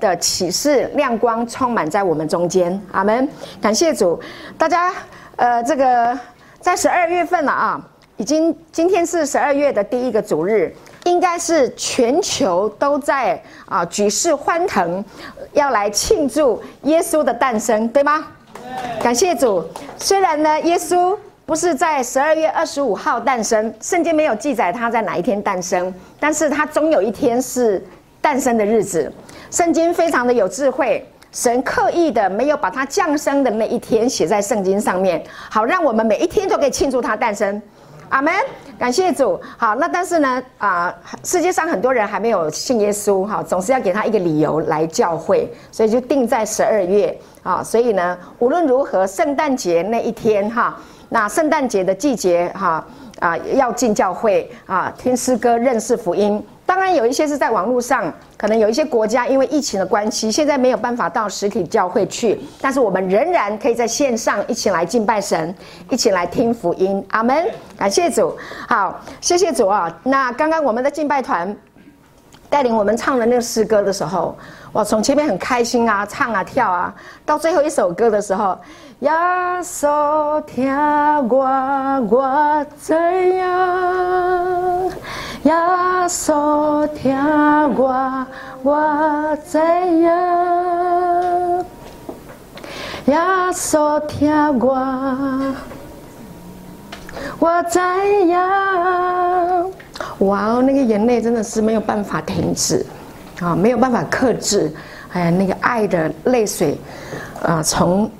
的启示亮光充满在我们中间，阿门。感谢主，大家呃，这个在十二月份了啊，已经今天是十二月的第一个主日，应该是全球都在啊举世欢腾，要来庆祝耶稣的诞生，对吗？感谢主，虽然呢，耶稣不是在十二月二十五号诞生，圣经没有记载他在哪一天诞生，但是他终有一天是诞生的日子。圣经非常的有智慧，神刻意的没有把他降生的那一天写在圣经上面，好让我们每一天都可以庆祝他诞生。阿门，感谢主。好，那但是呢，啊，世界上很多人还没有信耶稣，哈，总是要给他一个理由来教会，所以就定在十二月，啊，所以呢，无论如何，圣诞节那一天，哈，那圣诞节的季节，哈，啊，要进教会，啊，听诗歌，认识福音。当然有一些是在网络上，可能有一些国家因为疫情的关系，现在没有办法到实体教会去，但是我们仍然可以在线上一起来敬拜神，一起来听福音。阿门，感谢主。好，谢谢主啊。那刚刚我们的敬拜团带领我们唱的那个诗歌的时候，哇，从前面很开心啊，唱啊跳啊，到最后一首歌的时候。耶稣听我，我怎样？耶稣听我，我怎样？耶稣听我，我怎样？哇哦，那个眼泪真的是没有办法停止啊，没有办法克制。哎呀，那个爱的泪水啊，从。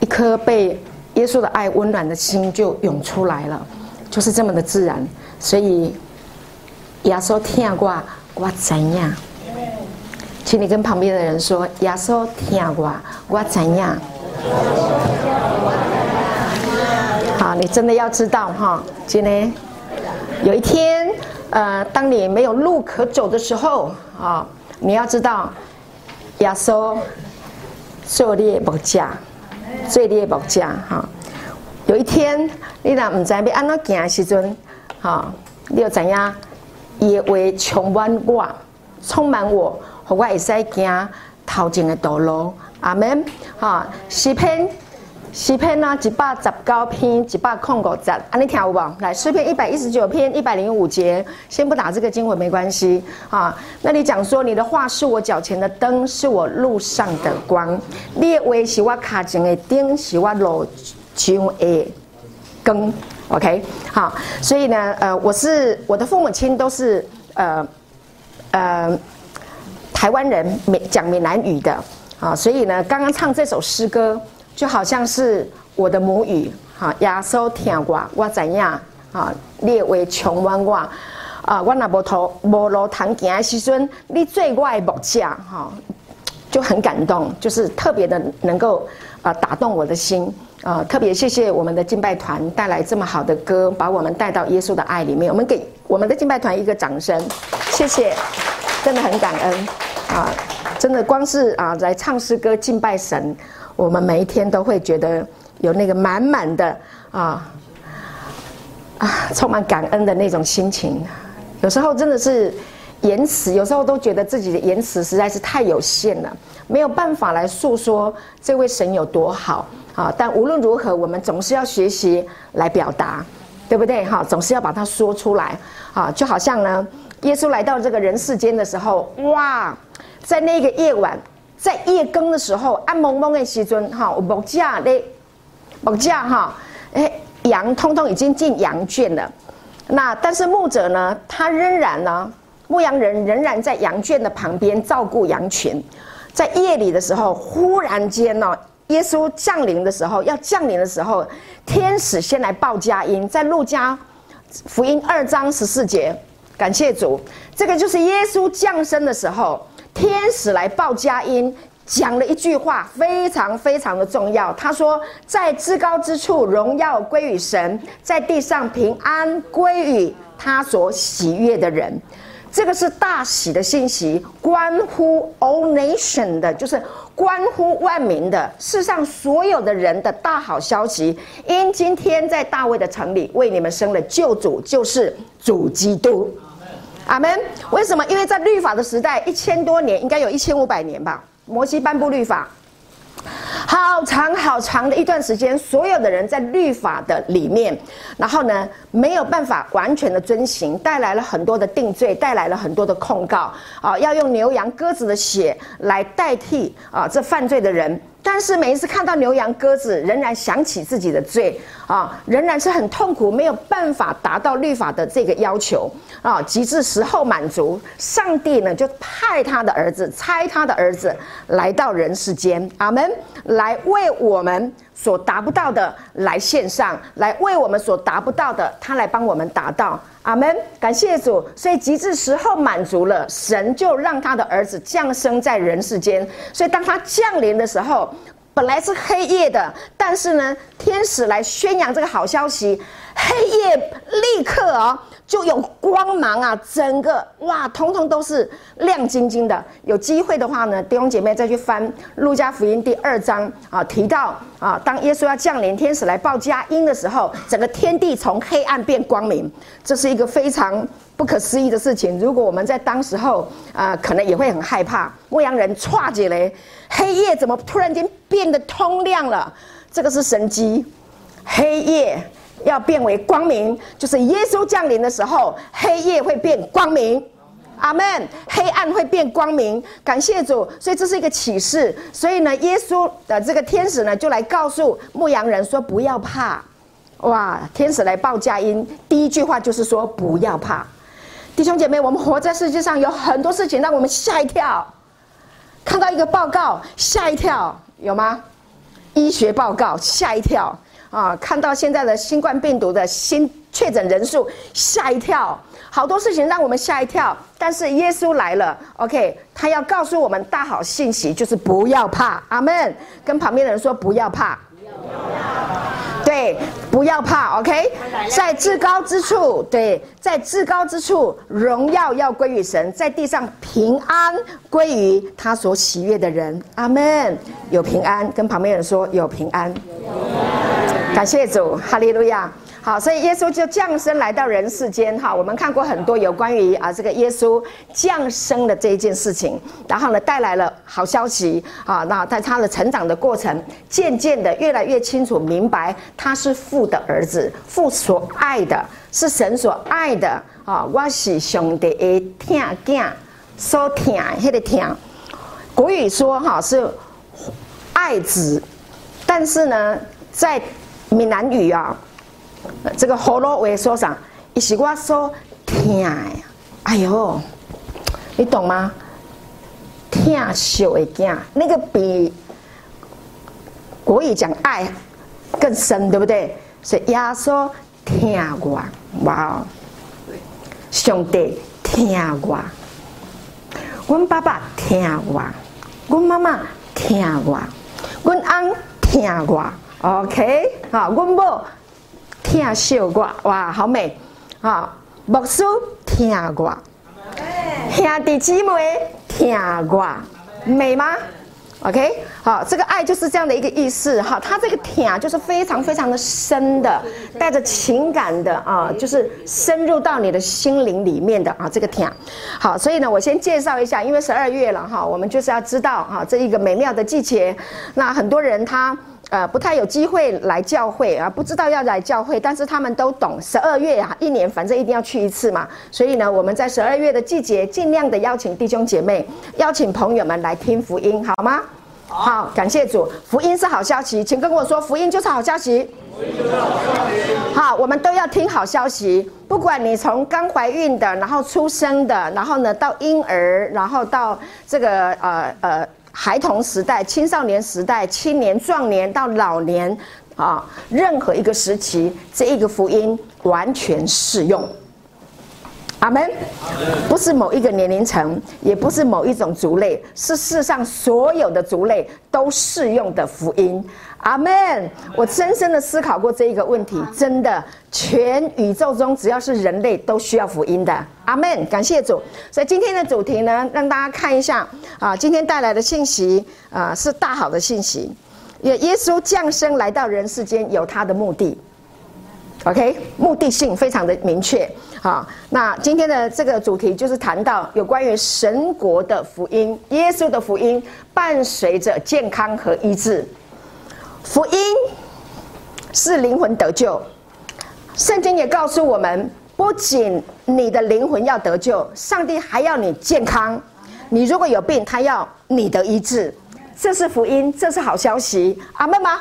一颗被耶稣的爱温暖的心就涌出来了，就是这么的自然。所以耶稣听我，我怎样？请你跟旁边的人说：耶稣听我，我怎样？好，你真的要知道哈，今天有一天，呃，当你没有路可走的时候啊，你要知道，耶稣做你的木做你的木匠哈，有一天你若唔知要安怎行的时阵，哈，你要知影，伊的话充满我，充满我，互我会使行头前的道路。阿门。哈，视频，诗篇呢，一百十九篇，一百空五节，安尼听有无？来，诗篇一百一十九篇一百零五节，先不打这个经文没关系。啊，那你讲说，你的话是我脚前的灯，是我路上的光。你的话是我脚前的灯，是我路上的光。OK，好，所以呢，呃，我是我的父母亲都是呃呃台湾人，闽讲闽南语的。啊，所以呢，刚刚唱这首诗歌，就好像是我的母语。哈，耶稣听我，我怎样？啊，列为穷万我。啊，我那无头无路通行的时阵，你做我的木架，哈，就很感动，就是特别的能够啊打动我的心。啊，特别谢谢我们的敬拜团带来这么好的歌，把我们带到耶稣的爱里面。我们给我们的敬拜团一个掌声，谢谢，真的很感恩。啊。真的，光是啊，来唱诗歌敬拜神，我们每一天都会觉得有那个满满的啊啊，充满感恩的那种心情。有时候真的是言辞，有时候都觉得自己的言辞实在是太有限了，没有办法来诉说这位神有多好啊。但无论如何，我们总是要学习来表达，对不对？哈，总是要把它说出来啊。就好像呢，耶稣来到这个人世间的时候，哇！在那个夜晚，在夜更的时候，暗蒙蒙的时阵，哈，木架的木架哈，哎，羊通通已经进羊圈了。那但是牧者呢，他仍然呢，牧羊人仍然在羊圈的旁边照顾羊群。在夜里的时候，忽然间呢，耶稣降临的时候，要降临的时候，天使先来报佳音，在路加福音二章十四节，感谢主，这个就是耶稣降生的时候。天使来报佳音，讲了一句话，非常非常的重要。他说：“在至高之处，荣耀归于神；在地上，平安归于他所喜悦的人。”这个是大喜的信息，关乎 all nation 的，就是关乎万民的，世上所有的人的大好消息。因今天在大卫的城里为你们生了救主，就是主基督。阿门。为什么？因为在律法的时代，一千多年，应该有一千五百年吧。摩西颁布律法。好长好长的一段时间，所有的人在律法的里面，然后呢，没有办法完全的遵行，带来了很多的定罪，带来了很多的控告啊，要用牛羊鸽子的血来代替啊这犯罪的人。但是每一次看到牛羊鸽子，仍然想起自己的罪啊，仍然是很痛苦，没有办法达到律法的这个要求啊，及至时候满足，上帝呢就派他的儿子，差他的儿子来到人世间，阿门，来为我们所达不到的来献上，来为我们所达不到的，他来帮我们达到。阿门，感谢主。所以极致时候满足了，神就让他的儿子降生在人世间。所以当他降临的时候，本来是黑夜的，但是呢，天使来宣扬这个好消息，黑夜立刻哦。就有光芒啊，整个哇，通通都是亮晶晶的。有机会的话呢，弟兄姐妹再去翻路加福音第二章啊，提到啊，当耶稣要降临，天使来报佳音的时候，整个天地从黑暗变光明，这是一个非常不可思议的事情。如果我们在当时候啊，可能也会很害怕。牧羊人唰起来，黑夜怎么突然间变得通亮了？这个是神迹，黑夜。要变为光明，就是耶稣降临的时候，黑夜会变光明，阿门。黑暗会变光明，感谢主。所以这是一个启示。所以呢，耶稣的这个天使呢，就来告诉牧羊人说：“不要怕。”哇，天使来报佳音，第一句话就是说：“不要怕。”弟兄姐妹，我们活在世界上有很多事情让我们吓一跳，看到一个报告吓一跳，有吗？医学报告吓一跳。啊，看到现在的新冠病毒的新确诊人数，吓一跳，好多事情让我们吓一跳。但是耶稣来了，OK，他要告诉我们大好信息，就是不要怕，阿门。跟旁边的人说不要怕，对，不要怕，OK。在至高之处，对，在至高之处，荣耀要归于神，在地上平安归于他所喜悦的人，阿门。有平安，跟旁边人说有平安。感谢主，哈利路亚。好，所以耶稣就降生来到人世间。哈，我们看过很多有关于啊这个耶稣降生的这一件事情，然后呢带来了好消息啊。那在他的成长的过程，渐渐的越来越清楚明白，他是父的儿子，父所爱的，是神所爱的啊。我是上帝的疼囝，所疼那个疼。国语说哈是爱子，但是呢在闽南语啊，这个葫芦话说啥？伊是我说疼，哎呦，你懂吗？疼小的囝，那个比国语讲爱更深，对不对？所以耶稣疼我，哇哦，上帝疼我，阮爸爸疼我，阮妈妈疼我，阮翁疼我。OK，好，阮某疼惜我，哇，好美，好，牧师疼我，兄弟姊妹疼我，美吗？OK，好，这个爱就是这样的一个意思，哈，它这个疼就是非常非常的深的，带着情感的啊，就是深入到你的心灵里面的啊，这个疼，好，所以呢，我先介绍一下，因为十二月了哈，我们就是要知道哈，这一个美妙的季节，那很多人他。呃，不太有机会来教会啊，不知道要来教会，但是他们都懂十二月啊，一年反正一定要去一次嘛。所以呢，我们在十二月的季节，尽量的邀请弟兄姐妹，邀请朋友们来听福音，好吗？好，感谢主，福音是好消息，请跟我说，福音就是好消息。福音就是好消息。好，我们都要听好消息，不管你从刚怀孕的，然后出生的，然后呢到婴儿，然后到这个呃呃。孩童时代、青少年时代、青年、壮年到老年，啊，任何一个时期，这一个福音完全适用。阿门。不是某一个年龄层，也不是某一种族类，是世上所有的族类都适用的福音。阿门！我深深的思考过这一个问题，真的，全宇宙中只要是人类都需要福音的。阿门！感谢主。所以今天的主题呢，让大家看一下啊，今天带来的信息啊，是大好的信息。耶耶稣降生来到人世间有他的目的。OK，目的性非常的明确。好，那今天的这个主题就是谈到有关于神国的福音，耶稣的福音伴随着健康和医治。福音是灵魂得救，圣经也告诉我们，不仅你的灵魂要得救，上帝还要你健康。你如果有病，他要你的医治，这是福音，这是好消息。阿们吗？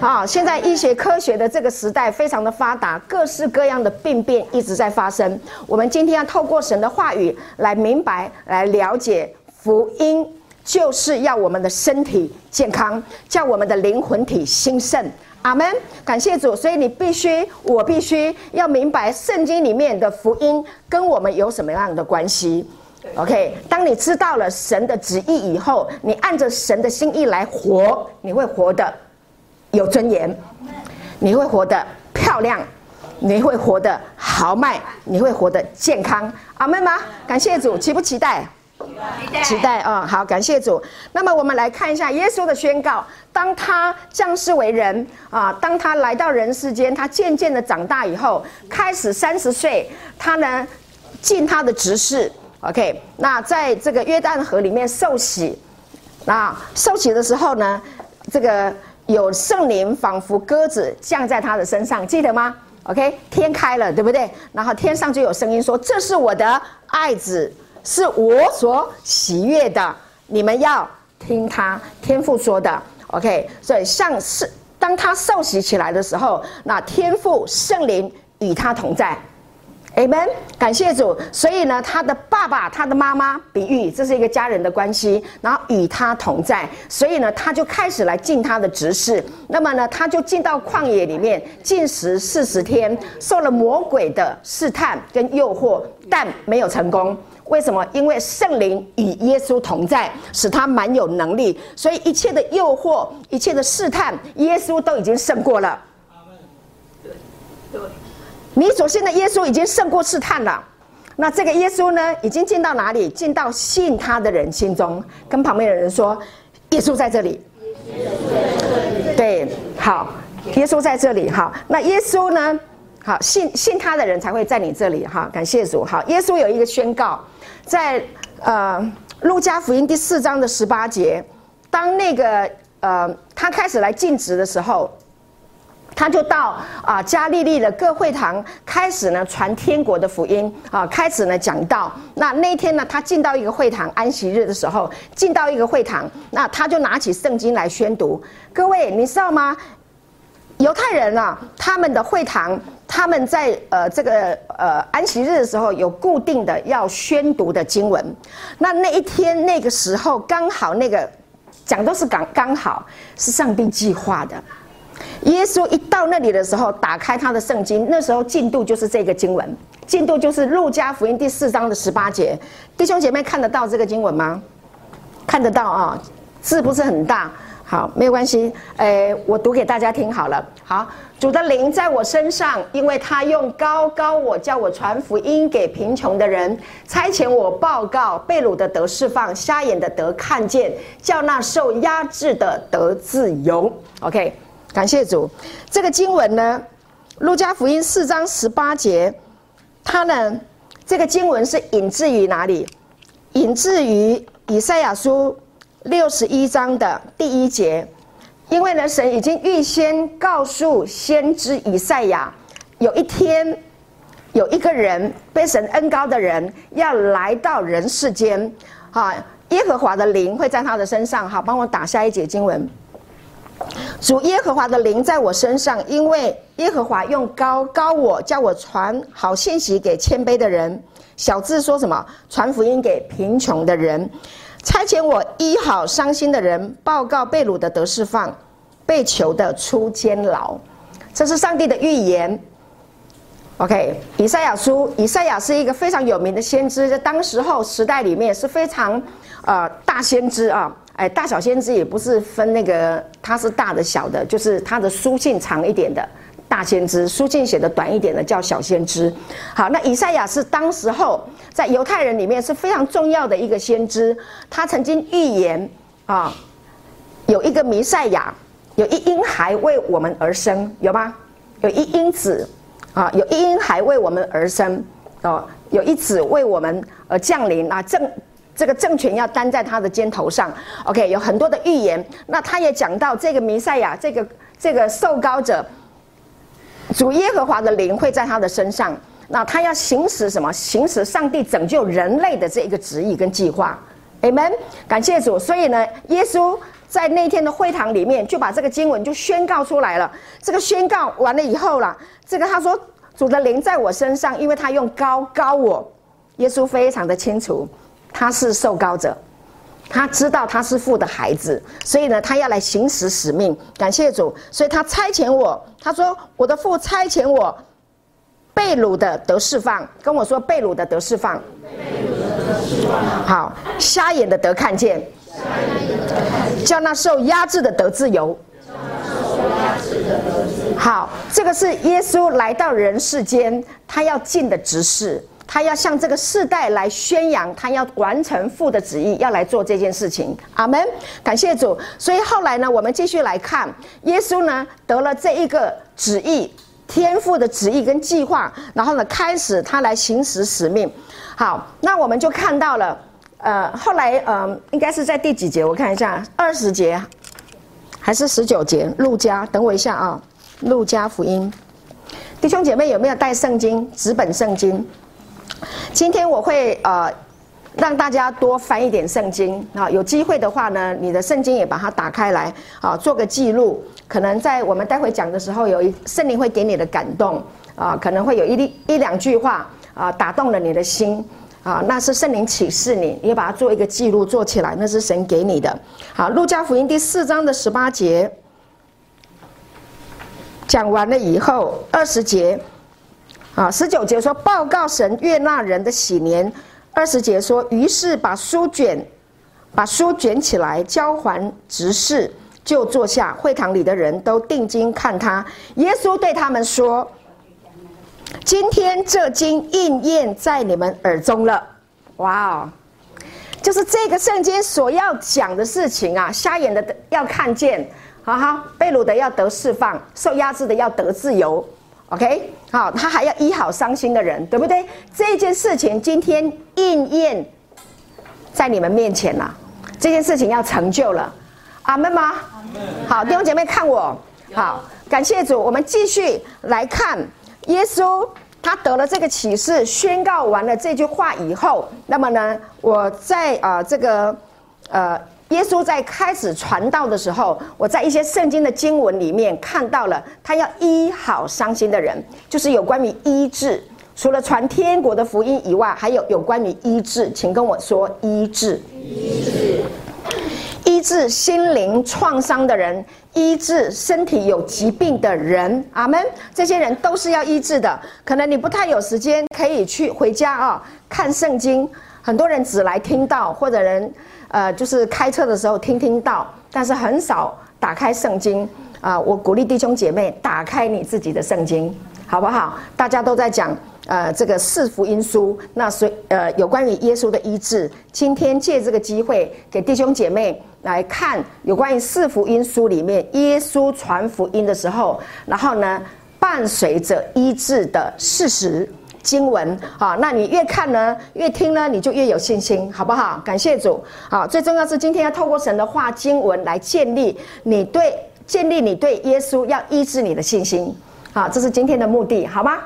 啊，现在医学科学的这个时代非常的发达，各式各样的病变一直在发生。我们今天要透过神的话语来明白、来了解福音，就是要我们的身体健康，叫我们的灵魂体兴盛。阿门，感谢主。所以你必须，我必须要明白圣经里面的福音跟我们有什么样的关系。OK，当你知道了神的旨意以后，你按着神的心意来活，你会活得有尊严，你会活得漂亮，你会活得豪迈，你会活得健康。阿门吗？感谢主，期不期待？期待啊、好，感谢主。那么我们来看一下耶稣的宣告：当他降世为人啊，当他来到人世间，他渐渐的长大以后，开始三十岁，他呢尽他的职事。OK，那在这个约旦河里面受洗，那受洗的时候呢，这个。有圣灵仿佛鸽子降在他的身上，记得吗？OK，天开了，对不对？然后天上就有声音说：“这是我的爱子，是我所喜悦的，你们要听他。”天父说的。OK，所以像是当他受洗起来的时候，那天父圣灵与他同在。Amen，感谢主。所以呢，他的爸爸、他的妈妈，比喻这是一个家人的关系，然后与他同在。所以呢，他就开始来尽他的职事。那么呢，他就进到旷野里面，禁食四十天，受了魔鬼的试探跟诱惑，但没有成功。为什么？因为圣灵与耶稣同在，使他蛮有能力。所以一切的诱惑、一切的试探，耶稣都已经胜过了。对。你所信的耶稣已经胜过试探了，那这个耶稣呢，已经进到哪里？进到信他的人心中。跟旁边的人说，耶稣在这里。对，好，耶稣在这里。好，那耶稣呢？好，信信他的人才会在你这里。哈，感谢主。好，耶稣有一个宣告，在呃路加福音第四章的十八节，当那个呃他开始来尽职的时候。他就到啊加利利的各会堂，开始呢传天国的福音啊，开始呢讲道。那那天呢，他进到一个会堂，安息日的时候进到一个会堂，那他就拿起圣经来宣读。各位，你知道吗？犹太人啊，他们的会堂，他们在呃这个呃安息日的时候有固定的要宣读的经文。那那一天那个时候刚好那个讲都是刚刚好是上帝计划的。耶稣一到那里的时候，打开他的圣经，那时候进度就是这个经文，进度就是路加福音第四章的十八节。弟兄姐妹看得到这个经文吗？看得到啊，字不是很大，好，没有关系。诶，我读给大家听好了。好，主的灵在我身上，因为他用高高我，叫我传福音给贫穷的人，差遣我报告被掳的得释放，瞎眼的得看见，叫那受压制的得自由。OK。感谢主，这个经文呢，《路加福音》四章十八节，它呢，这个经文是引自于哪里？引自于以赛亚书六十一章的第一节，因为呢，神已经预先告诉先知以赛亚，有一天，有一个人被神恩膏的人要来到人世间，哈，耶和华的灵会在他的身上，好，帮我打下一节经文。主耶和华的灵在我身上，因为耶和华用高高我，叫我传好信息给谦卑的人。小字说什么？传福音给贫穷的人，差遣我医好伤心的人，报告被掳的得释放，被囚的出监牢。这是上帝的预言。OK，以赛亚书，以赛亚是一个非常有名的先知，在当时候时代里面是非常呃大先知啊。哎，大小先知也不是分那个，他是大的小的，就是他的书信长一点的大先知，书信写的短一点的叫小先知。好，那以赛亚是当时候在犹太人里面是非常重要的一个先知，他曾经预言啊，有一个弥赛亚，有一婴孩为我们而生，有吗？有一婴子啊，有一婴孩为我们而生，哦，有一子为我们而降临啊，政这个政权要担在他的肩头上。OK，有很多的预言。那他也讲到这个弥赛亚，这个这个受膏者，主耶和华的灵会在他的身上。那他要行使什么？行使上帝拯救人类的这一个旨意跟计划。Amen，感谢主。所以呢，耶稣。在那天的会堂里面，就把这个经文就宣告出来了。这个宣告完了以后啦，这个他说主的灵在我身上，因为他用高高我。耶稣非常的清楚，他是受膏者，他知道他是父的孩子，所以呢，他要来行使使命。感谢主，所以他差遣我。他说我的父差遣我，被掳的得释放，跟我说被掳的得释放，好，瞎眼的得看见。叫那受压制的得自由。好，这个是耶稣来到人世间，他要尽的职事，他要向这个世代来宣扬，他要完成父的旨意，要来做这件事情。阿门，感谢主。所以后来呢，我们继续来看，耶稣呢得了这一个旨意，天父的旨意跟计划，然后呢开始他来行使使命。好，那我们就看到了。呃，后来呃，应该是在第几节？我看一下，二十节还是十九节？路加，等我一下啊，路加福音，弟兄姐妹有没有带圣经？纸本圣经？今天我会呃让大家多翻一点圣经啊，有机会的话呢，你的圣经也把它打开来啊，做个记录。可能在我们待会讲的时候，有一圣灵会给你的感动啊，可能会有一一两句话啊打动了你的心。啊，那是圣灵启示你，你把它做一个记录做起来，那是神给你的。好，路加福音第四章的十八节讲完了以后，二十节，啊，十九节说报告神悦纳人的喜年，二十节说，于是把书卷，把书卷起来交还执事，就坐下，会堂里的人都定睛看他。耶稣对他们说。今天这经应验在你们耳中了，哇哦！就是这个圣经所要讲的事情啊，瞎眼的要看见，哈哈，被掳的要得释放，受压制的要得自由，OK？好，他还要医好伤心的人，对不对？这件事情今天应验在你们面前了，这件事情要成就了，阿门吗？好，弟兄姐妹看我，好，感谢主，我们继续来看。耶稣他得了这个启示，宣告完了这句话以后，那么呢，我在啊、呃、这个呃，耶稣在开始传道的时候，我在一些圣经的经文里面看到了，他要医好伤心的人，就是有关于医治。除了传天国的福音以外，还有有关于医治，请跟我说医治。医治。医治心灵创伤的人，医治身体有疾病的人，阿门。这些人都是要医治的。可能你不太有时间，可以去回家啊、看圣经。很多人只来听道，或者人呃，就是开车的时候听听到，但是很少打开圣经啊、我鼓励弟兄姐妹打开你自己的圣经，好不好？大家都在讲。呃，这个四福音书，那所呃有关于耶稣的医治，今天借这个机会给弟兄姐妹来看有关于四福音书里面耶稣传福音的时候，然后呢伴随着医治的事实经文啊，那你越看呢，越听呢，你就越有信心，好不好？感谢主啊！最重要是今天要透过神的话经文来建立你对建立你对耶稣要医治你的信心，好，这是今天的目的，好吗？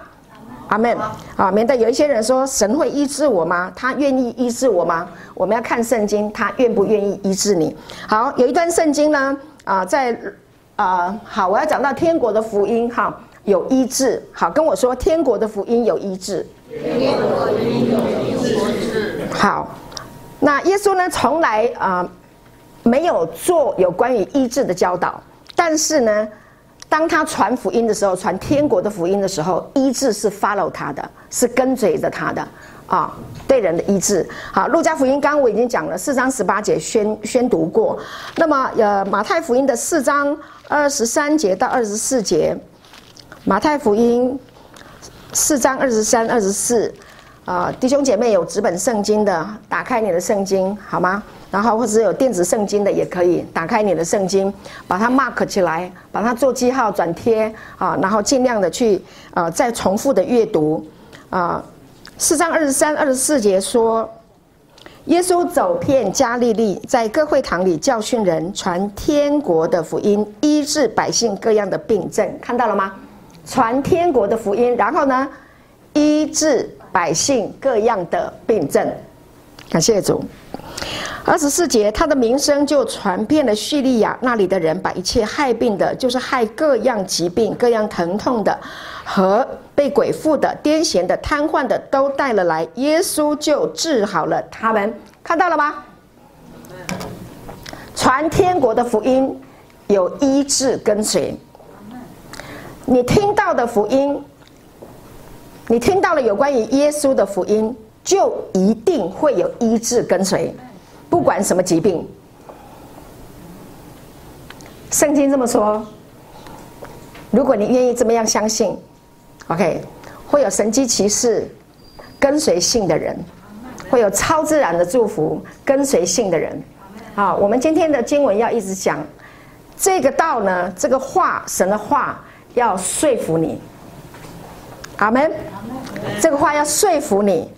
阿门啊！免得有一些人说神会医治我吗？他愿意医治我吗？我们要看圣经，他愿不愿意医治你？好，有一段圣经呢，啊，在啊，好，我要讲到天国的福音哈，有医治。好，跟我说天国的福音有医治。天国的福音有医治。好，那耶稣呢，从来啊没有做有关于医治的教导，但是呢。当他传福音的时候，传天国的福音的时候，医治是 follow 他的，是跟随着他的啊，对人的医治。好，路加福音刚刚我已经讲了四章十八节宣宣读过，那么呃马太福音的四章二十三节到二十四节，马太福音四章二十三二十四啊，弟兄姐妹有纸本圣经的，打开你的圣经好吗？然后或者有电子圣经的也可以，打开你的圣经，把它 mark 起来，把它做记号转贴啊，然后尽量的去啊再重复的阅读啊。四章二十三、二十四节说，耶稣走遍加利利，在各会堂里教训人，传天国的福音，医治百姓各样的病症。看到了吗？传天国的福音，然后呢，医治百姓各样的病症。感谢主。二十四节，他的名声就传遍了叙利亚，那里的人把一切害病的，就是害各样疾病、各样疼痛的，和被鬼附的、癫痫的、瘫痪的，都带了来，耶稣就治好了他们。看到了吗？传天国的福音有医治跟随。你听到的福音，你听到了有关于耶稣的福音，就一定会有医治跟随。不管什么疾病，圣经这么说。如果你愿意这么样相信，OK，会有神迹奇事跟随信的人，会有超自然的祝福跟随信的人。好，我们今天的经文要一直讲这个道呢，这个话，神的话要说服你。阿门。这个话要说服你。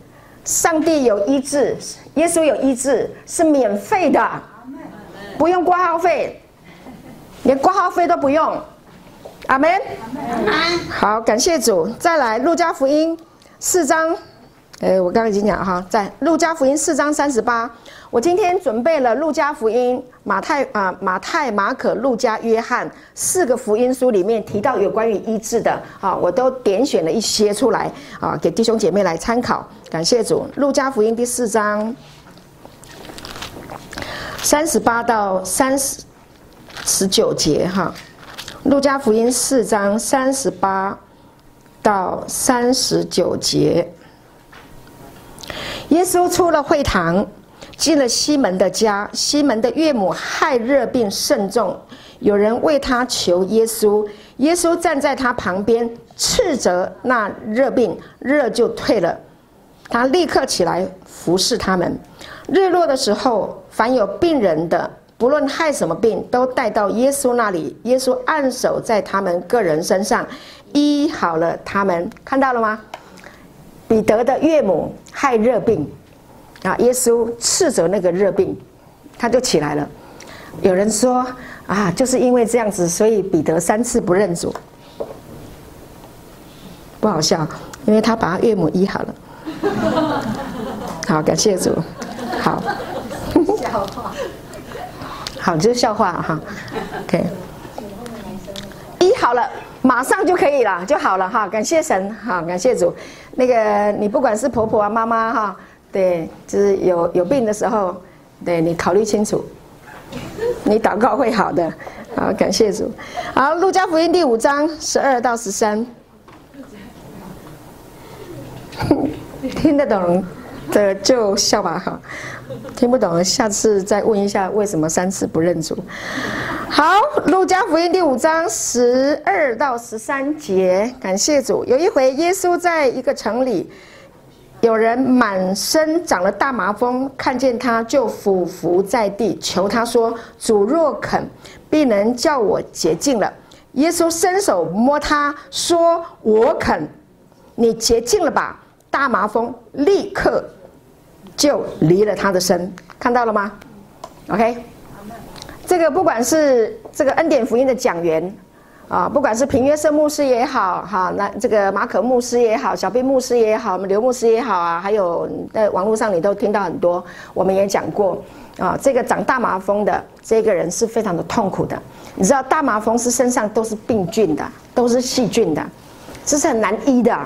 上帝有医治，耶稣有医治，是免费的，不用挂号费，连挂号费都不用。阿门。好，感谢主。再来，路加福音四章，哎，我刚刚已经讲了哈，在路加福音四章三十八。我今天准备了路加福音、马太啊、马太、马可、路加、约翰四个福音书里面提到有关于医治的啊，我都点选了一些出来啊，给弟兄姐妹来参考。感谢主，路加福音第四章三十八到三十十九节哈，路加福音四章三十八到三十九节，耶稣出了会堂。进了西门的家，西门的岳母害热病甚重，有人为他求耶稣，耶稣站在他旁边斥责那热病，热就退了，他立刻起来服侍他们。日落的时候，凡有病人的，不论害什么病，都带到耶稣那里，耶稣按手在他们个人身上，医好了他们。看到了吗？彼得的岳母害热病。啊！耶稣斥责那个热病，他就起来了。有人说啊，就是因为这样子，所以彼得三次不认主，不好笑，因为他把他岳母医好了。好，感谢主。好，笑话。好，就是笑话哈。OK，医好了，马上就可以了，就好了哈。感谢神，好，感谢主。那个，你不管是婆婆啊、妈妈哈。对，就是有有病的时候，对你考虑清楚，你祷告会好的。好，感谢主。好，路加福音第五章十二到十三，听得懂的就笑吧哈，听不懂下次再问一下为什么三次不认主。好，路加福音第五章十二到十三节，感谢主。有一回，耶稣在一个城里。有人满身长了大麻风，看见他就俯伏在地，求他说：“主若肯，必能叫我洁净了。”耶稣伸手摸他，说：“我肯，你洁净了吧。”大麻风立刻就离了他的身，看到了吗？OK，这个不管是这个恩典福音的讲员。啊，不管是平约瑟牧师也好，哈，那这个马可牧师也好，小兵牧师也好，我们刘牧师也好啊，还有在网络上你都听到很多，我们也讲过啊，这个长大麻风的这个人是非常的痛苦的。你知道大麻风是身上都是病菌的，都是细菌的，这是很难医的。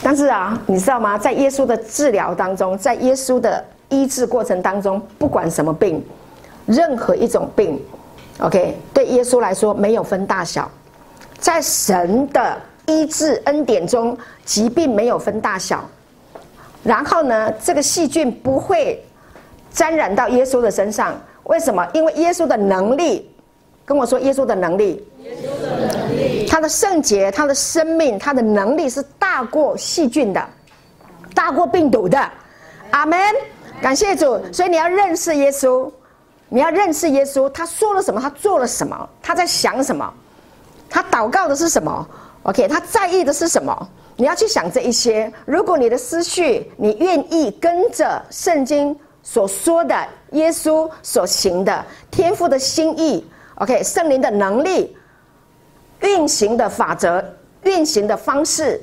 但是啊，你知道吗？在耶稣的治疗当中，在耶稣的医治过程当中，不管什么病，任何一种病。OK，对耶稣来说没有分大小，在神的医治恩典中，疾病没有分大小。然后呢，这个细菌不会沾染到耶稣的身上。为什么？因为耶稣的能力，跟我说耶稣的能力，耶稣的能力，他的圣洁，他的生命，他的能力是大过细菌的，大过病毒的。阿门。感谢主。所以你要认识耶稣，你要认识耶稣，他说了什么，他做了什么，他在想什么，他祷告的是什么？OK，他在意的是什么？你要去想这一些。如果你的思绪，你愿意跟着圣经所说的耶稣所行的天赋的心意，OK，圣灵的能力运行的法则、运行的方式，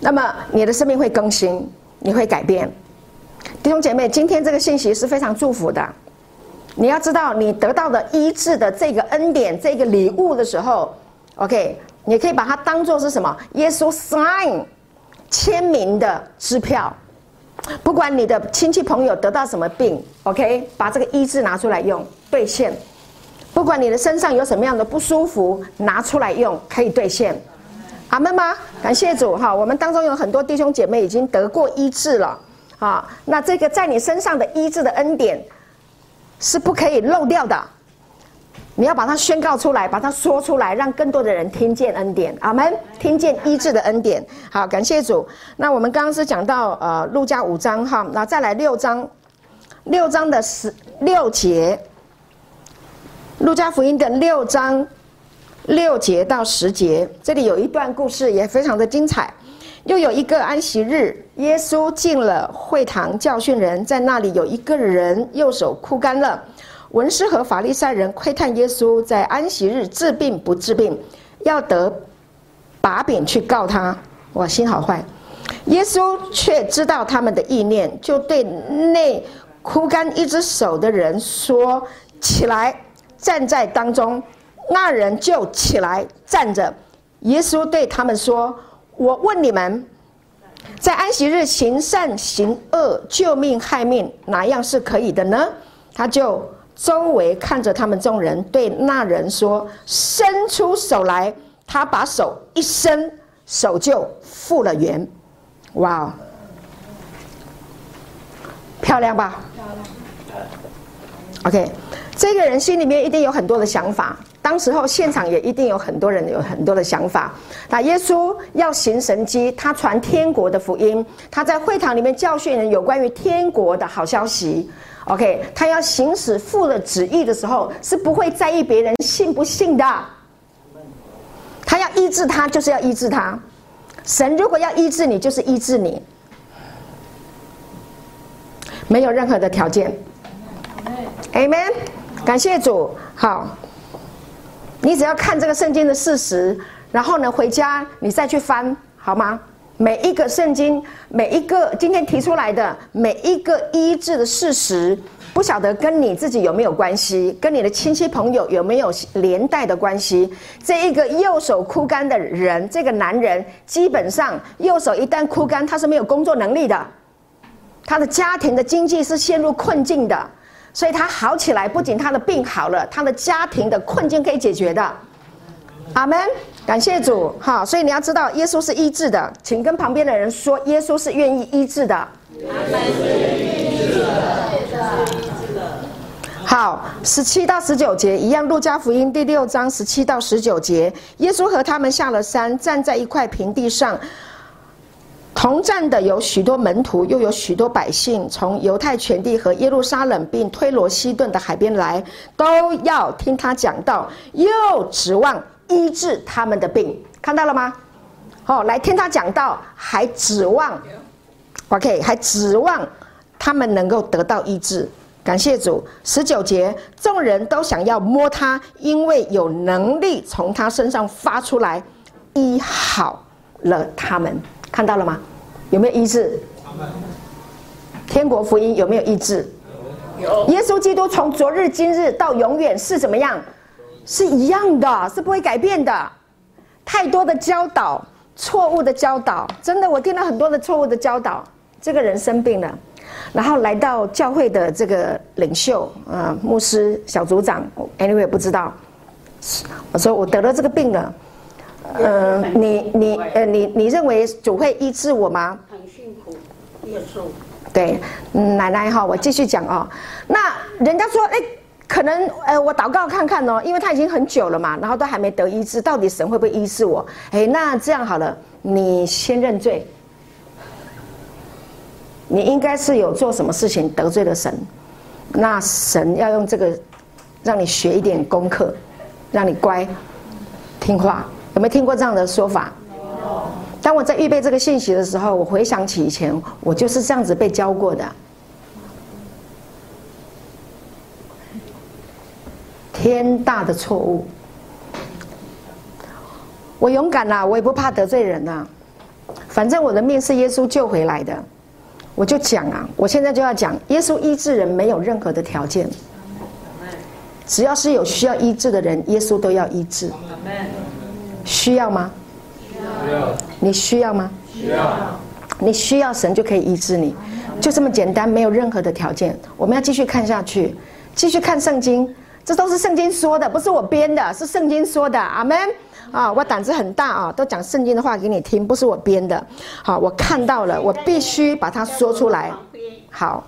那么你的生命会更新，你会改变。弟兄姐妹，今天这个信息是非常祝福的。你要知道，你得到的医治的这个恩典、这个礼物的时候，OK。你可以把它当做是什么？耶稣 sign 签名的支票。不管你的亲戚朋友得到什么病，OK，把这个医治拿出来用，兑现。不管你的身上有什么样的不舒服，拿出来用，可以兑现。阿门吗？感谢主哈！我们当中有很多弟兄姐妹已经得过医治了啊。那这个在你身上的医治的恩典是不可以漏掉的。你要把它宣告出来，把它说出来，让更多的人听见恩典。阿门，听见医治的恩典。好，感谢主。那我们刚刚是讲到呃，路加五章哈，那再来六章，六章的十六节，路加福音的六章六节到十节，这里有一段故事也非常的精彩。又有一个安息日，耶稣进了会堂教训人，在那里有一个人右手枯干了。文士和法利赛人窥探耶稣在安息日治病不治病，要得把柄去告他。哇，心好坏！耶稣却知道他们的意念，就对那枯干一只手的人说：“起来，站在当中。”那人就起来站着。耶稣对他们说：“我问你们，在安息日行善行恶、救命害命，哪样是可以的呢？”他就。周围看着他们众人，对那人说：“伸出手来。”他把手一伸，手就复了原。哇哦，漂亮吧？漂亮。OK，这个人心里面一定有很多的想法。当时候现场也一定有很多人有很多的想法。那耶稣要行神迹，他传天国的福音，他在会堂里面教训人有关于天国的好消息。OK，他要行使父的旨意的时候，是不会在意别人信不信的。他要医治他，就是要医治他。神如果要医治你，就是医治你，没有任何的条件。Amen，感谢主。好，你只要看这个圣经的事实，然后呢，回家你再去翻，好吗？每一个圣经，每一个今天提出来的每一个医治的事实，不晓得跟你自己有没有关系，跟你的亲戚朋友有没有连带的关系？这一个右手枯干的人，这个男人基本上右手一旦枯干，他是没有工作能力的，他的家庭的经济是陷入困境的，所以他好起来，不仅他的病好了，他的家庭的困境可以解决的。阿门。感谢主，哈，所以你要知道，耶稣是医治的，请跟旁边的人说，耶稣是愿意医治的。好，十七到十九节一样，路加福音第六章十七到十九节，耶稣和他们下了山，站在一块平地上，同站的有许多门徒，又有许多百姓，从犹太全地和耶路撒冷并推罗西顿的海边来，都要听他讲道，又指望。医治他们的病，看到了吗？好，来听他讲道，还指望，OK，还指望他们能够得到医治。感谢主。十九节，众人都想要摸他，因为有能力从他身上发出来，医好了他们。看到了吗？有没有医治？天国福音有没有医治？有。耶稣基督从昨日、今日到永远是怎么样？是一样的，是不会改变的。太多的教导，错误的教导，真的，我听了很多的错误的教导。这个人生病了，然后来到教会的这个领袖，呃，牧师、小组长，anyway 不知道。我说我得了这个病了，嗯、呃，你你呃你你认为主会医治我吗？很辛苦，耶稣。对，奶奶哈，我继续讲啊、哦。那人家说，哎。可能呃，我祷告看看哦，因为他已经很久了嘛，然后都还没得医治，到底神会不会医治我？哎，那这样好了，你先认罪。你应该是有做什么事情得罪了神，那神要用这个让你学一点功课，让你乖听话。有没有听过这样的说法？当我在预备这个信息的时候，我回想起以前，我就是这样子被教过的。天大的错误！我勇敢啦，我也不怕得罪人呐。反正我的命是耶稣救回来的，我就讲啊，我现在就要讲，耶稣医治人没有任何的条件，只要是有需要医治的人，耶稣都要医治。需要吗？需要。你需要吗？需要。你需要神就可以医治你，就这么简单，没有任何的条件。我们要继续看下去，继续看圣经，这都是圣经说的，不是我编的，是圣经说的。阿门。啊，我胆子很大啊，都讲圣经的话给你听，不是我编的。好，我看到了，我必须把它说出来。好，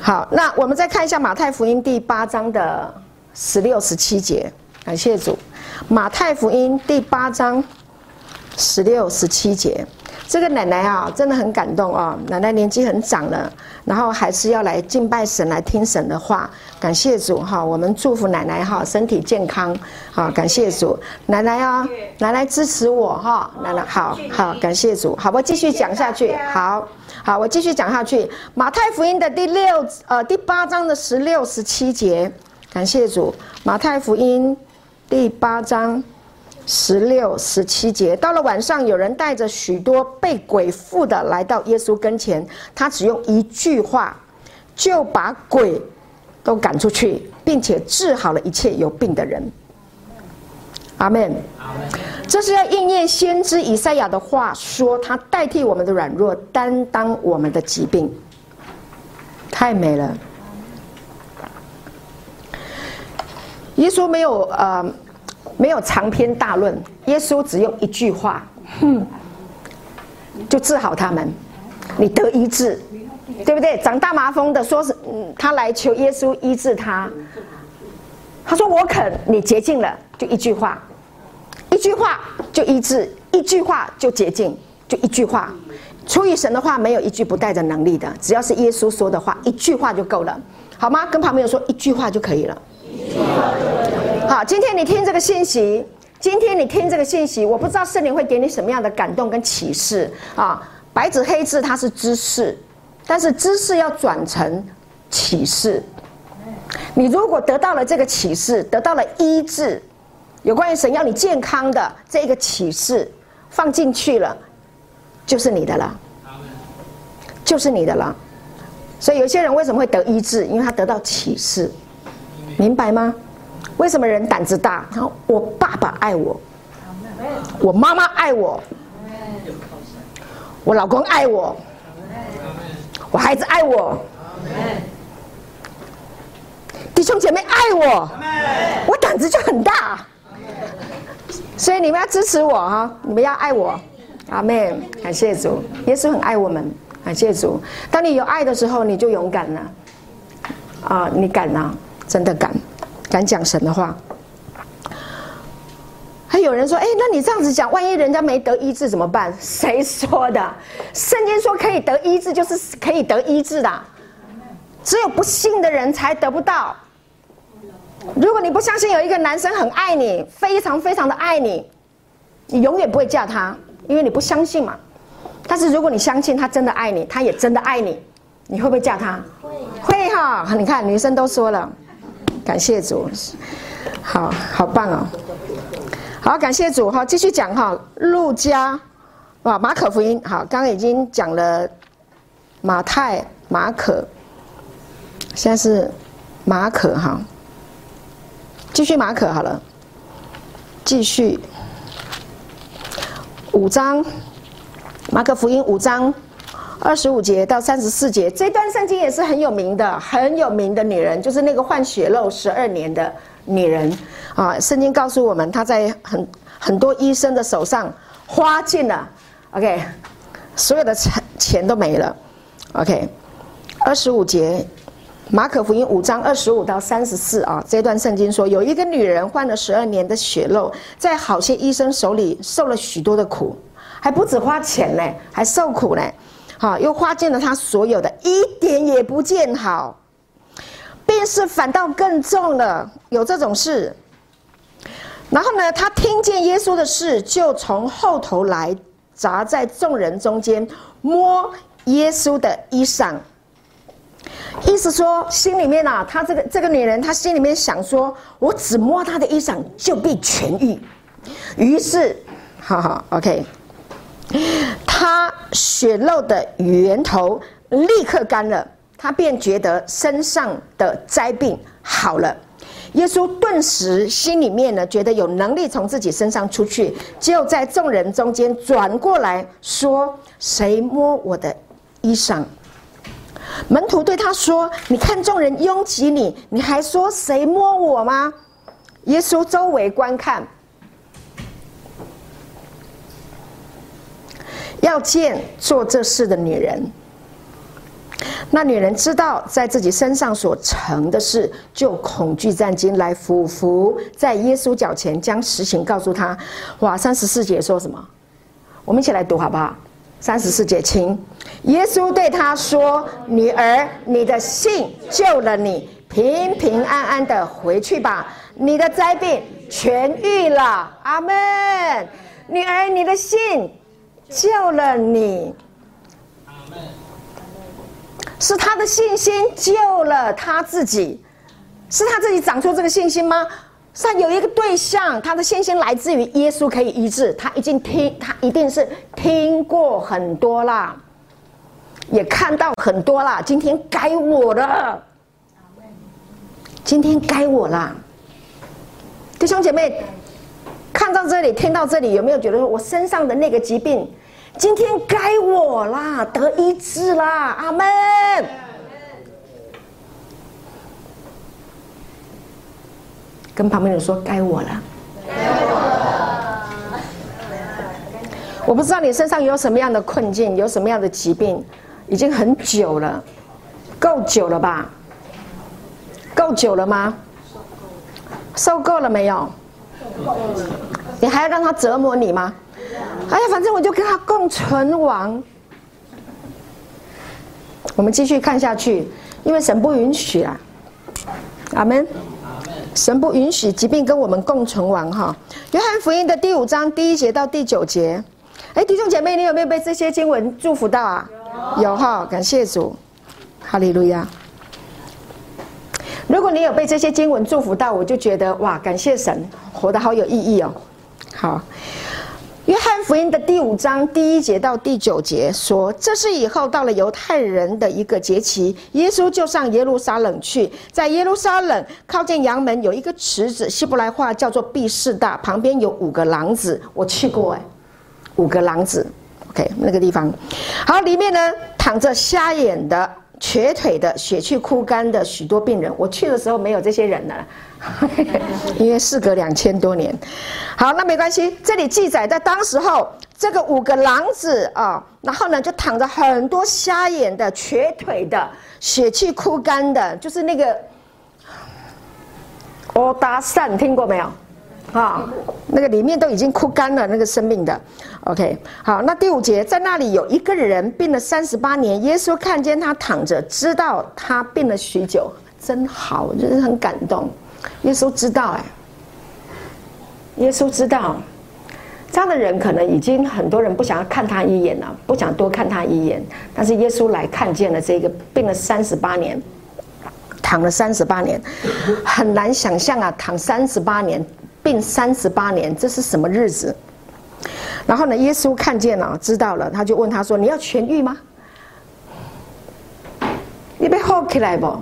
好，那我们再看一下马太福音第八章的十六、十七节。感谢主，马太福音第八章十六、十七节。这个奶奶啊，真的很感动啊！奶奶年纪很长了，然后还是要来敬拜神，来听神的话。感谢主哈，我们祝福奶奶哈，身体健康。好，感谢主，奶奶啊，奶奶支持我哈，奶奶好好，感谢主。好，我继续讲下去。好好，我继续讲下去。马太福音的第六呃第八章的十六、十七节。感谢主，马太福音第八章。十六、十七节，到了晚上，有人带着许多被鬼附的来到耶稣跟前，他只用一句话，就把鬼都赶出去，并且治好了一切有病的人。阿门。这是要应验先知以赛亚的话，说他代替我们的软弱，担当我们的疾病。太美了。耶稣没有呃。没有长篇大论，耶稣只用一句话，哼，就治好他们，你得医治，对不对？长大麻风的说是，嗯，他来求耶稣医治他，他说我肯，你洁净了，就一句话，一句话就医治，一句话就洁净，就一句话。出于神的话，没有一句不带着能力的，只要是耶稣说的话，一句话就够了，好吗？跟旁边人说一句话就可以了。好，今天你听这个信息，今天你听这个信息，我不知道圣灵会给你什么样的感动跟启示啊。白纸黑字它是知识，但是知识要转成启示。你如果得到了这个启示，得到了医治，有关于神要你健康的这个启示放进去了，就是你的了，就是你的了。所以有些人为什么会得医治？因为他得到启示，明白吗？为什么人胆子大？然后我爸爸爱我，我妈妈爱我，我老公爱我，我孩子爱我，弟兄姐妹爱我，我胆子就很大。所以你们要支持我哈，你们要爱我，阿妹。感谢主，耶稣很爱我们，感谢主。当你有爱的时候，你就勇敢了，啊，你敢呐，真的敢。敢讲神的话，还有人说：“哎，那你这样子讲，万一人家没得医治怎么办？”谁说的？圣经说可以得医治，就是可以得医治的。只有不信的人才得不到。如果你不相信有一个男生很爱你，非常非常的爱你，你永远不会嫁他，因为你不相信嘛。但是如果你相信他真的爱你，他也真的爱你，你会不会嫁他？会，会哈。你看，女生都说了。感谢主，好好棒哦！好，感谢主哈，继续讲哈。路加，哇，马可福音，好，刚刚已经讲了马太、马可，现在是马可哈。继续马可好了，继续五章，马可福音五章。二十五节到三十四节，这段圣经也是很有名的，很有名的女人，就是那个患血肉十二年的女人啊。圣经告诉我们，她在很很多医生的手上花尽了，OK，所有的钱钱都没了，OK。二十五节，马可福音五章二十五到三十四啊，这段圣经说，有一个女人患了十二年的血肉，在好些医生手里受了许多的苦，还不止花钱呢，还受苦呢。好，又花尽了他所有的，一点也不见好，病势反倒更重了。有这种事。然后呢，他听见耶稣的事，就从后头来，砸在众人中间，摸耶稣的衣裳。意思说，心里面啊，他这个这个女人，她心里面想说，我只摸她的衣裳就必痊愈。于是，好好，OK，他血漏的源头立刻干了，他便觉得身上的灾病好了。耶稣顿时心里面呢，觉得有能力从自己身上出去，就在众人中间转过来说：“谁摸我的衣裳？”门徒对他说：“你看众人拥挤你，你还说谁摸我吗？”耶稣周围观看，要见做这事的女人。那女人知道在自己身上所成的事，就恐惧战惊，来俯伏在耶稣脚前，将实情告诉他。哇，三十四节说什么？我们一起来读好不好？三十四节，请。耶稣对她说：“女儿，你的信救了你，平平安安的回去吧，你的灾病痊愈了。”阿门。女儿，你的信救了你。是他的信心救了他自己，是他自己长出这个信心吗？是有一个对象，他的信心来自于耶稣可以医治，他已经听，他一定是听过很多啦，也看到很多啦。今天该我了，今天该我了，弟兄姐妹，看到这里，听到这里，有没有觉得我身上的那个疾病？今天该我啦，得医治啦，阿门。跟旁边人说该我了。该我了。我不知道你身上有什么样的困境，有什么样的疾病，已经很久了，够久了吧？够久了吗？受够了没有？你还要让他折磨你吗？哎呀，反正我就跟他共存亡。我们继续看下去，因为神不允许啊。阿门。神不允许疾病跟我们共存亡哈。约翰福音的第五章第一节到第九节，哎，弟兄姐妹，你有没有被这些经文祝福到啊？有哈，感谢主，哈利路亚。如果你有被这些经文祝福到，我就觉得哇，感谢神，活得好有意义哦。好。约翰福音的第五章第一节到第九节说：“这是以后到了犹太人的一个节期，耶稣就上耶路撒冷去。在耶路撒冷靠近羊门有一个池子，希伯来话叫做毕士大，旁边有五个廊子。我去过哎，五个廊子，OK，那个地方。好，里面呢躺着瞎眼的、瘸腿的、血气枯干的许多病人。我去的时候没有这些人了。” 因为事隔两千多年，好，那没关系。这里记载在当时候，这个五个廊子啊，然后呢就躺着很多瞎眼的、瘸腿的、血气枯干的，就是那个欧达善，听过没有？啊，那个里面都已经枯干了，那个生命的。OK，好，那第五节，在那里有一个人病了三十八年，耶稣看见他躺着，知道他病了许久，真好，就是很感动。耶稣知道，哎，耶稣知道，这样的人可能已经很多人不想要看他一眼了，不想多看他一眼。但是耶稣来看见了这个病了三十八年，躺了三十八年，很难想象啊，躺三十八年，病三十八年，这是什么日子？然后呢，耶稣看见了，知道了，他就问他说：“你要痊愈吗？你被好起来不？”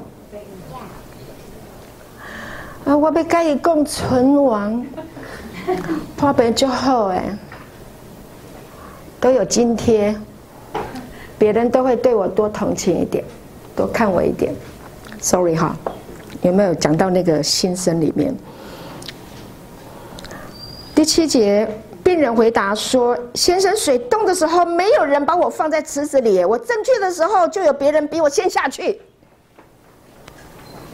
啊！我要跟伊共存亡，破病就好哎，都有津贴，别人都会对我多同情一点，多看我一点。Sorry 哈，有没有讲到那个心声里面？第七节，病人回答说：“先生，水冻的时候，没有人把我放在池子里，我正去的时候，就有别人比我先下去。”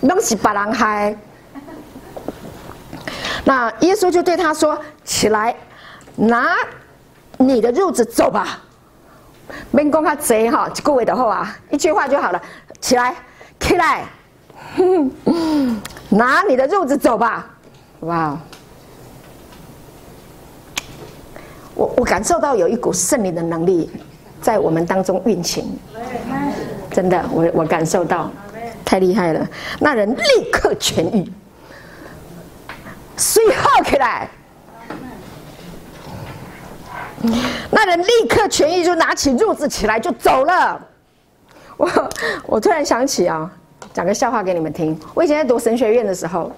拢是别人害。那耶稣就对他说：“起来，拿你的褥子走吧。”免讲较贼哈，一句话就好啊，一句话就好了。起来，起来，拿你的褥子走吧。哇！我我感受到有一股圣灵的能力在我们当中运行，真的，我我感受到，太厉害了。那人立刻痊愈，水好起来。那人立刻痊愈，就拿起褥子起来就走了。我我突然想起啊，讲个笑话给你们听。我以前在读神学院的时候，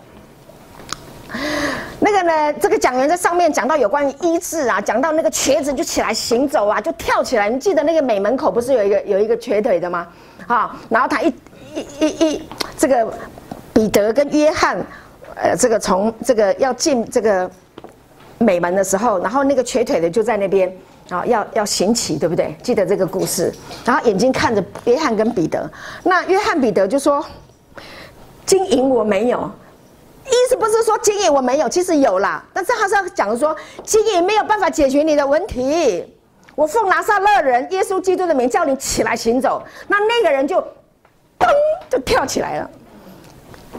那个呢，这个讲员在上面讲到有关于医治啊，讲到那个瘸子就起来行走啊，就跳起来。你记得那个美门口不是有一个有一个瘸腿的吗？啊，然后他一一一一这个彼得跟约翰，呃，这个从这个要进这个。美门的时候，然后那个瘸腿的就在那边啊，要要行乞，对不对？记得这个故事。然后眼睛看着约翰跟彼得，那约翰彼得就说：“金银我没有。”意思不是说金银我没有，其实有啦，但是他是要讲说金银没有办法解决你的问题。我奉拿撒勒人耶稣基督的名叫你起来行走。那那个人就噔就跳起来了。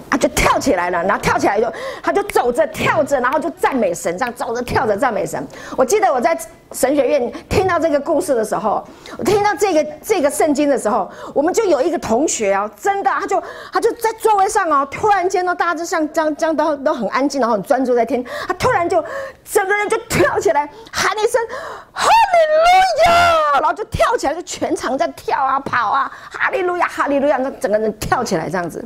他就跳起来了，然后跳起来就，他就走着跳着，然后就赞美神，这样走着跳着赞美神。我记得我在神学院听到这个故事的时候，我听到这个这个圣经的时候，我们就有一个同学哦，真的，他就他就在座位上哦，突然间呢，大家就像这样这样都都很安静，然后很专注在听，他突然就整个人就跳起来，喊了一声哈利路亚，然后就跳起来，就全场在跳啊跑啊，哈利路亚哈利路亚，那整个人跳起来这样子。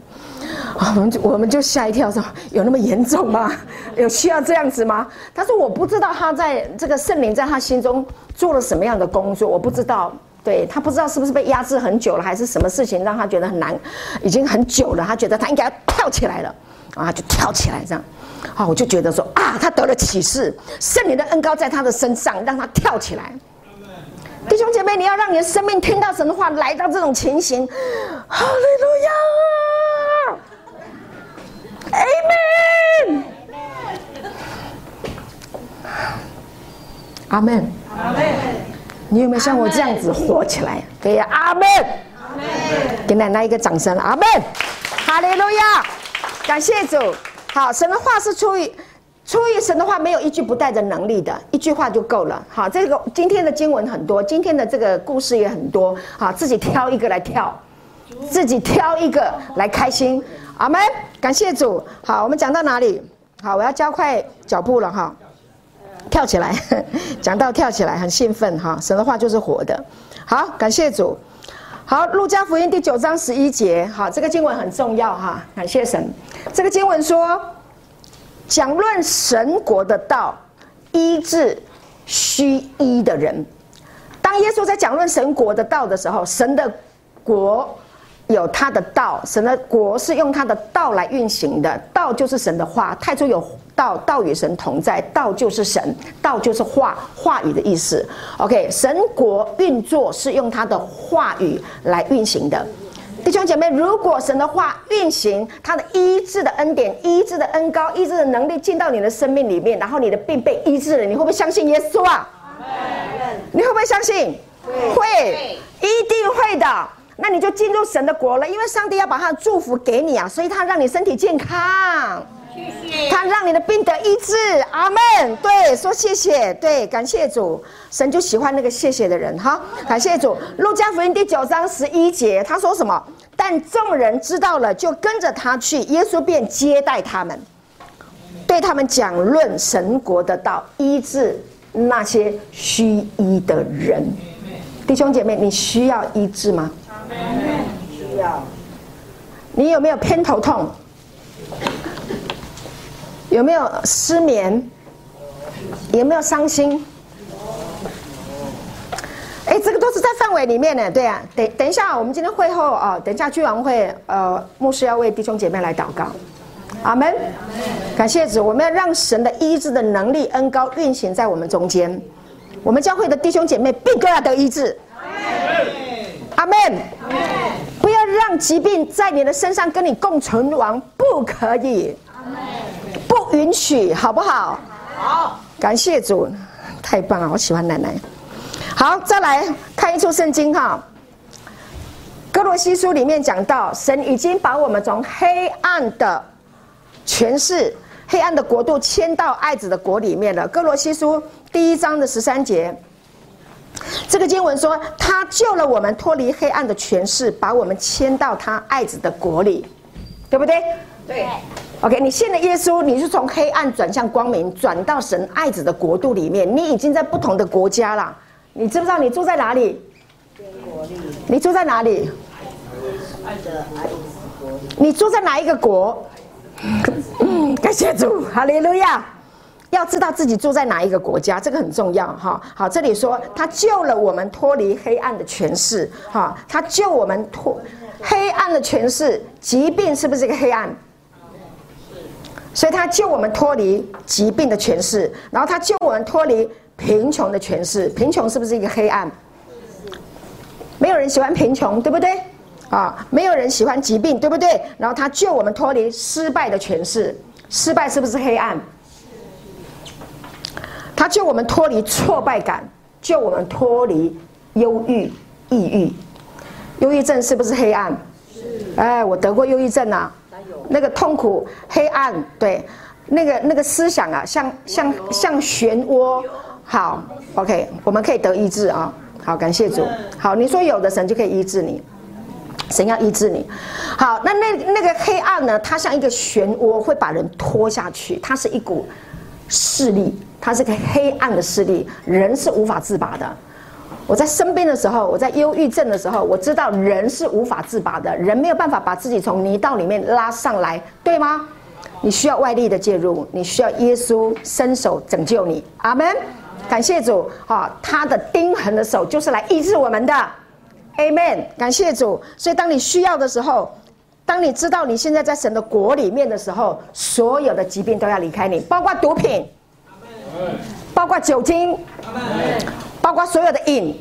我们就我们就吓一跳，说有那么严重吗？有需要这样子吗？他说我不知道他在这个圣灵在他心心中做了什么样的工作，我不知道。对，他不知道是不是被压制很久了，还是什么事情让他觉得很难，已经很久了，他觉得他应该要跳起来了，啊，就跳起来这样。啊，我就觉得说啊，他得了启示，圣灵的恩膏在他的身上，让他跳起来。弟兄姐妹，你要让你的生命听到神的话，来到这种情形，哈利路亚。Amen，阿门，阿门。你有没有像我这样子火起来？对呀，阿门，阿门。给奶奶一个掌声，阿门，哈利路亚，感谢主。好，神的话是出于出于神的话，没有一句不带着能力的，一句话就够了。好，这个今天的经文很多，今天的这个故事也很多。好，自己挑一个来跳，自己挑一个来开心。阿门，感谢主。好，我们讲到哪里？好，我要加快脚步了哈，跳起来，讲到跳起来很兴奋哈。神的话就是活的。好，感谢主。好，路加福音第九章十一节，好，这个经文很重要哈。感谢神。这个经文说，讲论神国的道，医治虚医的人。当耶稣在讲论神国的道的时候，神的国。有他的道，神的国是用他的道来运行的，道就是神的话。太初有道，道与神同在，道就是神，道就是话，话语的意思。OK，神国运作是用他的话语来运行的。弟兄姐妹，如果神的话运行，他的医治的恩典、医治的恩高、医治的能力进到你的生命里面，然后你的病被医治了，你会不会相信耶稣啊？你会不会相信？会，一定会的。那你就进入神的国了，因为上帝要把他的祝福给你啊，所以他让你身体健康，谢谢。他让你的病得医治，阿门。对，说谢谢，对，感谢主，神就喜欢那个谢谢的人哈。感谢主，路加福音第九章十一节，他说什么？但众人知道了，就跟着他去，耶稣便接待他们，对他们讲论神国的道，医治那些虚医的人。弟兄姐妹，你需要医治吗？需要。你有没有偏头痛？有没有失眠？有没有伤心？哎，这个都是在范围里面的，对啊。等等一下，我们今天会后啊，等一下聚完会，呃，牧师要为弟兄姐妹来祷告。阿门。感谢主，我们要让神的医治的能力恩高运行在我们中间。我们教会的弟兄姐妹，必都要得医治。阿门。不要让疾病在你的身上跟你共存亡，不可以。不允许，好不好？好。感谢主，太棒了，我喜欢奶奶。好，再来看一处圣经哈，哥罗西书里面讲到，神已经把我们从黑暗的权势、黑暗的国度迁到爱子的国里面了。哥罗西书第一章的十三节，这个经文说，他救了我们脱离黑暗的权势，把我们迁到他爱子的国里，对不对？对。OK，你信了耶稣，你是从黑暗转向光明，转到神爱子的国度里面，你已经在不同的国家了。你知不知道你住在哪里？你住在哪里？你住在哪一个国？感谢主，哈利路亚！要知道自己住在哪一个国家，这个很重要哈。好，这里说他救了我们脱离黑暗的权势，哈，他救我们脱黑暗的权势，疾病是不是一个黑暗？所以他救我们脱离疾病的权势，然后他救我们脱离。贫穷的权势，贫穷是不是一个黑暗？没有人喜欢贫穷，对不对？啊，没有人喜欢疾病，对不对？然后他救我们脱离失败的权势，失败是不是黑暗？他救我们脱离挫败感，救我们脱离忧郁、抑郁。忧郁症是不是黑暗？哎，我得过忧郁症啊，那个痛苦、黑暗，对，那个那个思想啊，像像像漩涡。好，OK，我们可以得医治啊！好，感谢主。好，你说有的神就可以医治你，神要医治你。好，那那那个黑暗呢？它像一个漩涡，会把人拖下去。它是一股势力，它是个黑暗的势力，人是无法自拔的。我在生病的时候，我在忧郁症的时候，我知道人是无法自拔的，人没有办法把自己从泥道里面拉上来，对吗？你需要外力的介入，你需要耶稣伸手拯救你。阿门。感谢主，哈，他的钉痕的手就是来医治我们的，Amen。感谢主，所以当你需要的时候，当你知道你现在在神的国里面的时候，所有的疾病都要离开你，包括毒品，包括酒精，包括所有的瘾，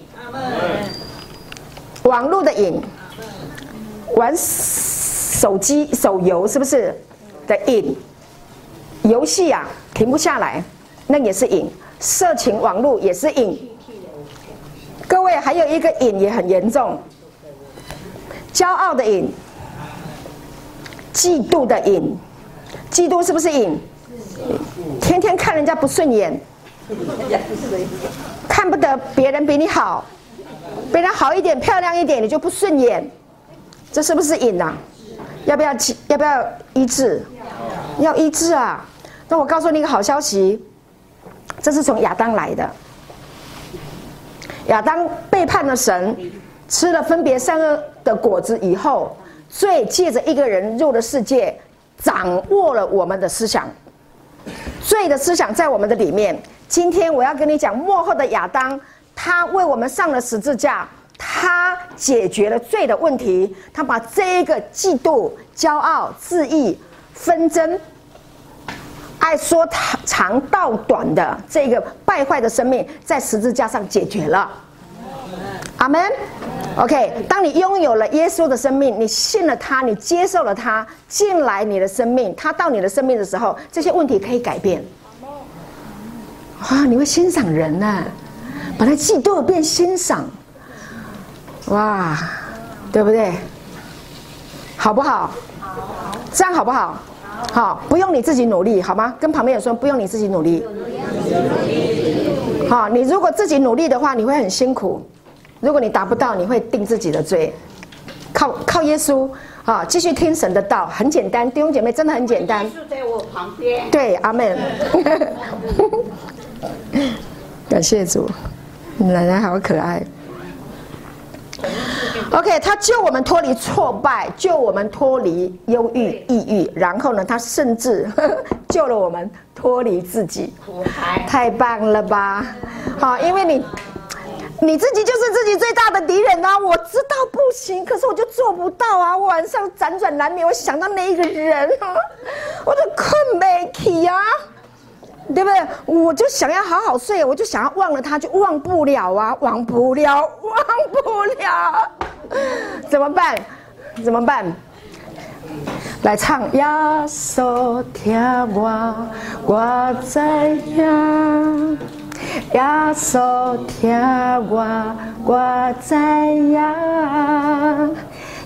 网络的瘾，玩手机手游是不是？的瘾？游戏啊，停不下来，那也是瘾。色情网络也是瘾，各位还有一个瘾也很严重，骄傲的瘾，嫉妒的瘾，嫉妒是不是瘾？天天看人家不顺眼，看不得别人比你好，别人好一点、漂亮一点，你就不顺眼，这是不是瘾啊？要不要要不要医治？要医治啊！那我告诉你一个好消息。这是从亚当来的。亚当背叛了神，吃了分别善恶的果子以后，罪借着一个人入了世界，掌握了我们的思想。罪的思想在我们的里面。今天我要跟你讲，幕后的亚当，他为我们上了十字架，他解决了罪的问题，他把这一个嫉妒、骄傲、自义、纷争。爱说长道短的这个败坏的生命，在十字架上解决了。阿门。OK，当你拥有了耶稣的生命，你信了他，你接受了他进来你的生命，他到你的生命的时候，这些问题可以改变。哇，你会欣赏人呢、啊，把他嫉妒变欣赏。哇，对不对？好不好？这样好不好？好，不用你自己努力，好吗？跟旁边人说，不用你自己努力。好，你如果自己努力的话，你会很辛苦。如果你达不到，你会定自己的罪。靠靠耶稣，啊，继续听神的道，很简单。弟兄姐妹，真的很简单。就在我旁边。对，阿门。感谢主，奶奶好可爱。OK，他救我们脱离挫败，救我们脱离忧郁、抑郁，然后呢，他甚至 救了我们脱离自己，太棒了吧？好，因为你你自己就是自己最大的敌人啊！我知道不行，可是我就做不到啊！我晚上辗转难眠，我想到那一个人啊，我都困没起啊。对不对？我就想要好好睡，我就想要忘了他，就忘不了啊，忘不了，忘不了，怎么办？怎么办？来唱呀，手天我我在呀，耶稣听我，我知影。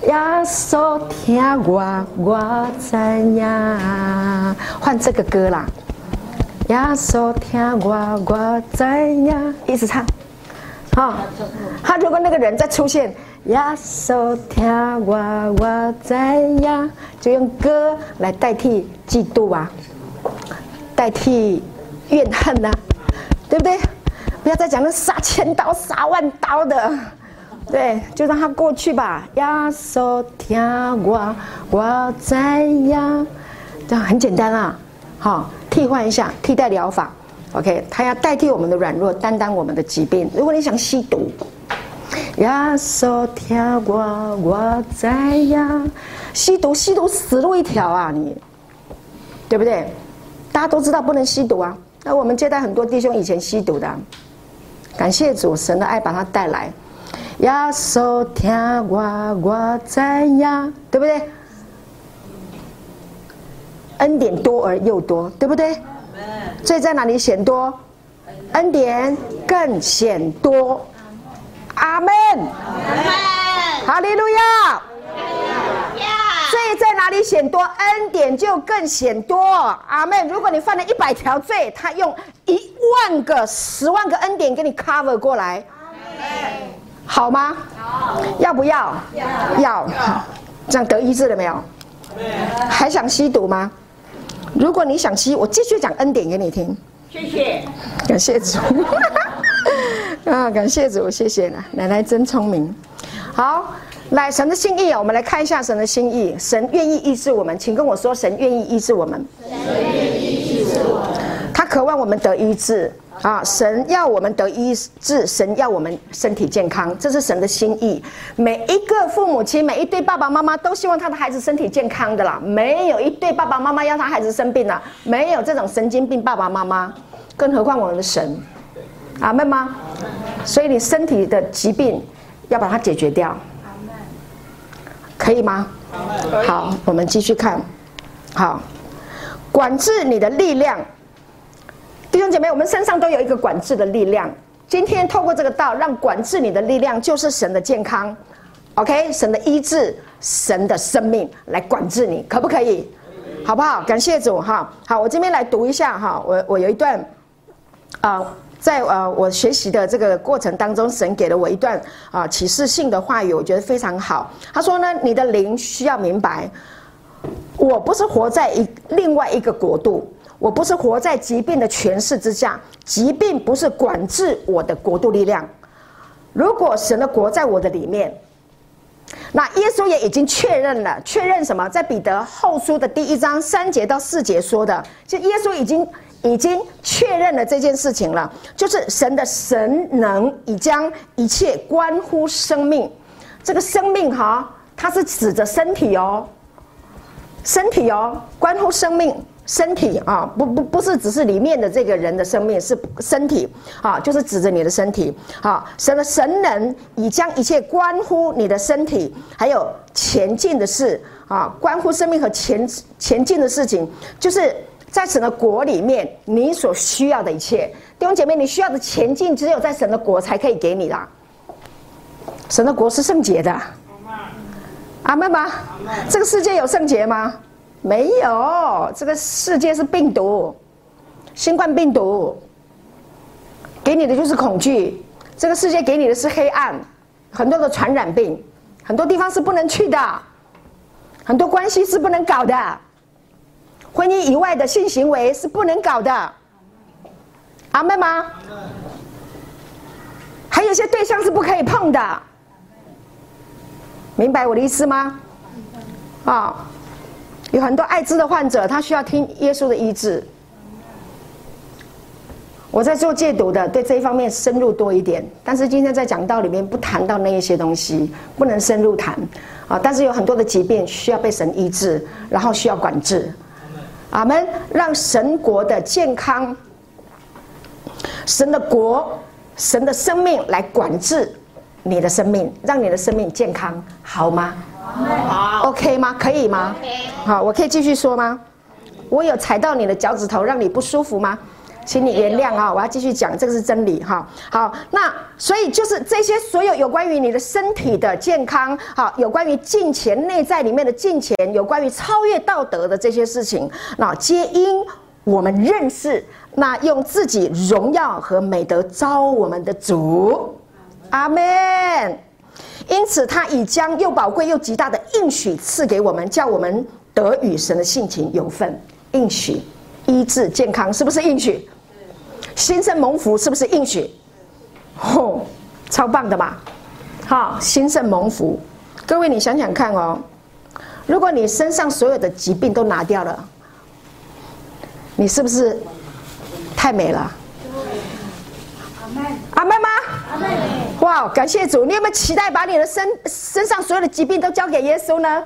耶稣听我，我知影。换这个歌啦。耶稣听我，我知影。一直唱。好，他如果那个人再出现，耶稣听我，我知影，就用歌来代替嫉妒啊，代替怨恨呐、啊，对不对？不要再讲那杀千刀、杀万刀的，对，就让他过去吧。耶稣听我，我知影，这样很简单啊。好，替换一下，替代疗法。OK，它要代替我们的软弱，担当我们的疾病。如果你想吸毒，耶稣听我，我知影，吸毒吸毒死路一条啊！你，对不对？大家都知道不能吸毒啊。那我们接待很多弟兄以前吸毒的。感谢主，神的爱把他带来。耶稣听我，我知影，对不对？恩典多而又多，对不对？罪在哪里显多？恩典更显多。阿门。哈利路亚。罪在哪里显多，恩典就更显多。阿门。如果你犯了一百条罪，他用一万个、十万个恩典给你 cover 过来，好吗？好。要不要？要。要。这样得医治了没有？还想吸毒吗？如果你想吸，我继续讲恩典给你听。谢谢。感谢主。啊，感谢主，谢谢了。奶奶真聪明。好。来，神的心意啊，我们来看一下神的心意。神愿意医治我们，请跟我说，神愿意医治我们。渴望我们得医治啊！神要我们得医治，神要我们身体健康，这是神的心意。每一个父母亲，每一对爸爸妈妈都希望他的孩子身体健康的啦。没有一对爸爸妈妈要他孩子生病了，没有这种神经病爸爸妈妈，更何况我们的神，阿们吗？所以你身体的疾病要把它解决掉。可以吗？好，我们继续看。好，管制你的力量，弟兄姐妹，我们身上都有一个管制的力量。今天透过这个道，让管制你的力量就是神的健康，OK？神的医治，神的生命来管制你，可不可以？好不好？感谢主哈。好，我这边来读一下哈。我我有一段啊。呃在呃，我学习的这个过程当中，神给了我一段啊启示性的话语，我觉得非常好。他说呢，你的灵需要明白，我不是活在一另外一个国度，我不是活在疾病的权势之下，疾病不是管制我的国度力量。如果神的国在我的里面，那耶稣也已经确认了，确认什么？在彼得后书的第一章三节到四节说的，就耶稣已经。已经确认了这件事情了，就是神的神能已将一切关乎生命，这个生命哈，它是指着身体哦，身体哦，关乎生命，身体啊，不不不是只是里面的这个人的生命，是身体啊，就是指着你的身体啊，神的神能已将一切关乎你的身体，还有前进的事啊，关乎生命和前前进的事情，就是。在神的国里面，你所需要的一切，弟兄姐妹，你需要的前进，只有在神的国才可以给你啦。神的国是圣洁的，阿门吗？这个世界有圣洁吗？没有，这个世界是病毒，新冠病毒，给你的就是恐惧。这个世界给你的是黑暗，很多的传染病，很多地方是不能去的，很多关系是不能搞的。婚姻以外的性行为是不能搞的，阿门吗？还有些对象是不可以碰的，明白我的意思吗？啊，有很多艾滋的患者，他需要听耶稣的医治。我在做戒毒的，对这一方面深入多一点，但是今天在讲道里面不谈到那一些东西，不能深入谈啊。但是有很多的疾病需要被神医治，然后需要管制。阿门！让神国的健康、神的国、神的生命来管制你的生命，让你的生命健康，好吗？好，OK 吗？可以吗？好，我可以继续说吗？我有踩到你的脚趾头，让你不舒服吗？请你原谅啊！我要继续讲，这个是真理哈。好，那所以就是这些所有有关于你的身体的健康，好，有关于金钱内在里面的金钱，有关于超越道德的这些事情，那皆因我们认识那用自己荣耀和美德招我们的主，阿门。因此，他已将又宝贵又极大的应许赐给我们，叫我们得与神的性情有份。应许、医治、健康，是不是应许？新生蒙福是不是应许？吼，超棒的嘛！好，新生蒙福，各位你想想看哦，如果你身上所有的疾病都拿掉了，你是不是太美了？阿妹，阿妹吗？阿门。哇，感谢主！你有没有期待把你的身身上所有的疾病都交给耶稣呢？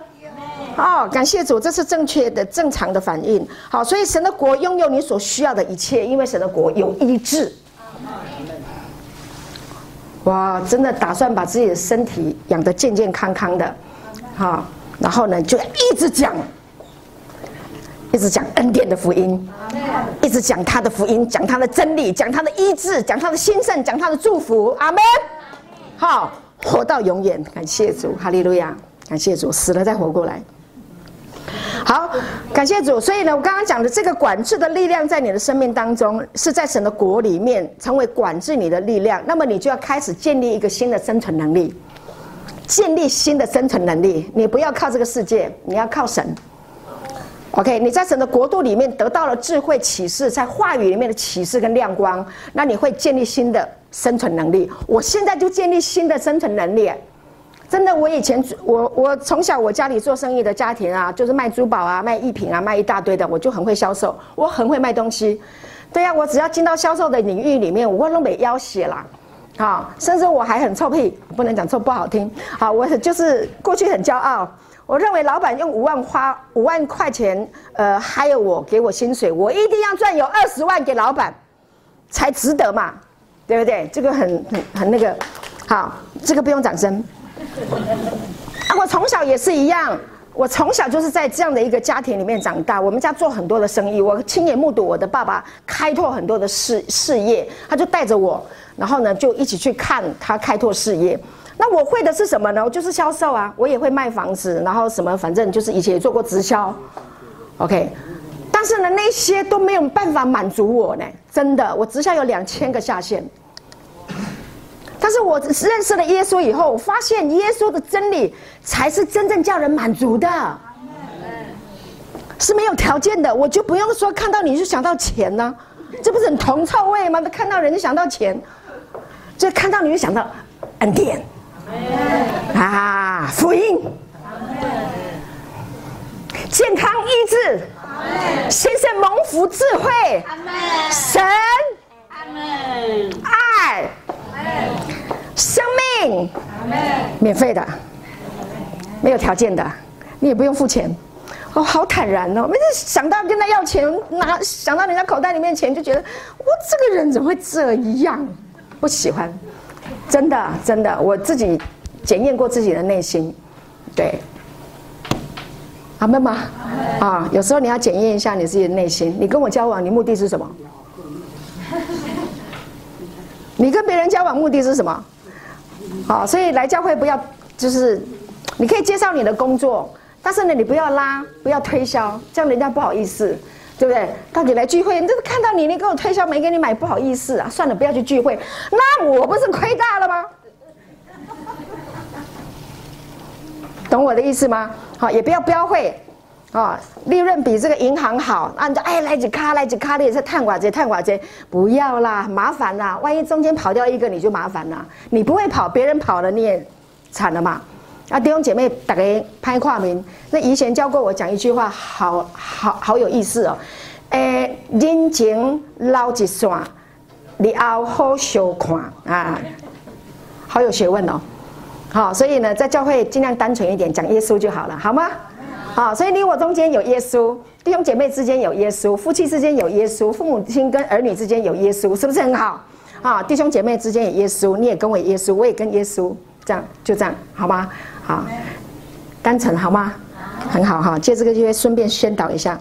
哦，感谢主，这是正确的、正常的反应。好，所以神的国拥有你所需要的一切，因为神的国有医治。哇，真的打算把自己的身体养得健健康康的，好，然后呢，就一直讲，一直讲恩典的福音，一直讲他的福音，讲他的真理，讲他的医治，讲他的兴盛，讲他的祝福。阿门。好，活到永远，感谢主，哈利路亚，感谢主，死了再活过来。好，感谢主。所以呢，我刚刚讲的这个管制的力量，在你的生命当中，是在神的国里面成为管制你的力量。那么你就要开始建立一个新的生存能力，建立新的生存能力。你不要靠这个世界，你要靠神。OK，你在神的国度里面得到了智慧启示，在话语里面的启示跟亮光，那你会建立新的生存能力。我现在就建立新的生存能力。真的，我以前我我从小我家里做生意的家庭啊，就是卖珠宝啊、卖艺品啊、卖一大堆的，我就很会销售，我很会卖东西。对呀、我只要进到销售的领域里面，我都没要写啦。啊，甚至我还很臭屁，不能讲臭不好听。好，我就是过去很骄傲，我认为老板用五万花五万块钱，呃，还有我给我薪水，我一定要赚有二十万给老板，才值得嘛，对不对？这个很很很那个，好，这个不用掌声。啊，我从小也是一样，我从小就是在这样的一个家庭里面长大。我们家做很多的生意，我亲眼目睹我的爸爸开拓很多的事事业，他就带着我，然后呢就一起去看他开拓事业。那我会的是什么呢？我就是销售啊，我也会卖房子，然后什么，反正就是以前也做过直销。OK，但是呢，那些都没有办法满足我呢，真的，我直销有两千个下线。但是我认识了耶稣以后，我发现耶稣的真理才是真正叫人满足的，是没有条件的。我就不用说看到你就想到钱呢，这不是很铜臭味吗？看到人就想到钱，就看到你就想到恩典啊，福音，健康医治，新生蒙福智慧，神，爱。生命，免费的，没有条件的，你也不用付钱，哦，好坦然哦！每次想到跟他要钱，拿想到人家口袋里面钱，就觉得我这个人怎么会这样？不喜欢，真的真的，我自己检验过自己的内心，对，阿门吗？啊，有时候你要检验一下你自己的内心，你跟我交往，你目的是什么？你跟别人交往目的是什么？好，所以来教会不要就是，你可以介绍你的工作，但是呢，你不要拉，不要推销，这样人家不好意思，对不对？到底来聚会，你这是看到你，你给我推销没给你买，不好意思啊，算了，不要去聚会，那我不是亏大了吗？懂我的意思吗？好，也不要标会。啊、利润比这个银行好，那你就哎来几卡来几卡的也是探寡这探寡这，不要啦，麻烦啦，万一中间跑掉一个你就麻烦了，你不会跑，别人跑了你也惨了嘛。啊，弟兄姐妹大家拍跨名，那以前教过我讲一句话，好好好有意思哦，诶，人情捞一线，你后好相看啊，好有学问哦。好，所以呢，在教会尽量单纯一点，讲耶稣就好了，好吗？好，所以你我中间有耶稣，弟兄姐妹之间有耶稣，夫妻之间有耶稣，父母亲跟儿女之间有耶稣，是不是很好？啊，弟兄姐妹之间有耶稣，你也跟我耶稣，我也跟耶稣，这样就这样，好吗？好，单纯好吗？很好哈，借这个机会顺便宣导一下。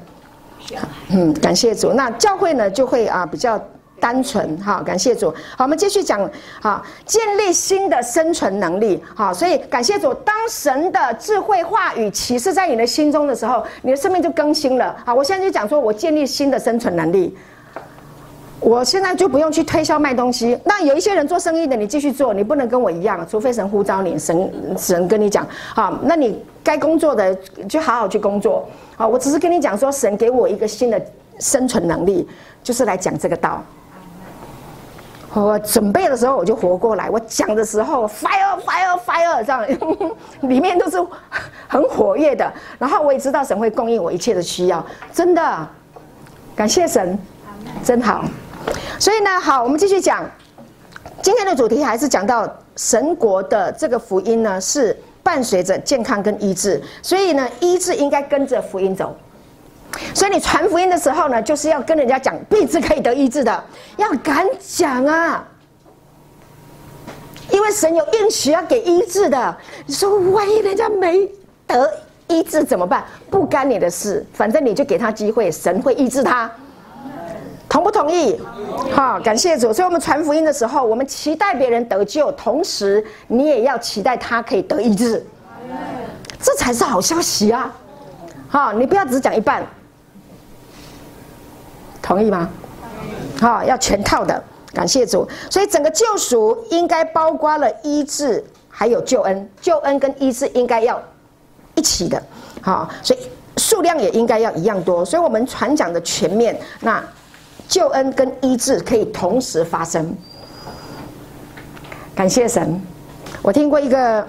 嗯，感谢主。那教会呢就会啊比较单纯哈，感谢主。好，我们继续讲哈，建立新的生存能力。好，所以感谢主，当神的智慧话语启示在你的心中的时候，你的生命就更新了。好，我现在就讲说我建立新的生存能力。我现在就不用去推销卖东西。那有一些人做生意的，你继续做，你不能跟我一样，除非神呼召你，神神跟你讲，好，那你该工作的就好好去工作。好，我只是跟你讲说，神给我一个新的生存能力，就是来讲这个道。我准备的时候我就活过来，我讲的时候 fire fire fire 这样，里面都是很活跃的。然后我也知道神会供应我一切的需要，真的，感谢神，真好。所以呢，好，我们继续讲。今天的主题还是讲到神国的这个福音呢，是伴随着健康跟医治。所以呢，医治应该跟着福音走。所以你传福音的时候呢，就是要跟人家讲病是可以得医治的，要敢讲啊。因为神有应许要给医治的。你说万一人家没得医治怎么办？不干你的事，反正你就给他机会，神会医治他。同不同意？好，感谢主。所以，我们传福音的时候，我们期待别人得救，同时你也要期待他可以得医治，这才是好消息啊！好，你不要只讲一半，同意吗？好，要全套的。感谢主。所以，整个救赎应该包括了医治，还有救恩。救恩跟医治应该要一起的。好，所以数量也应该要一样多。所以我们传讲的全面那。救恩跟医治可以同时发生，感谢神。我听过一个，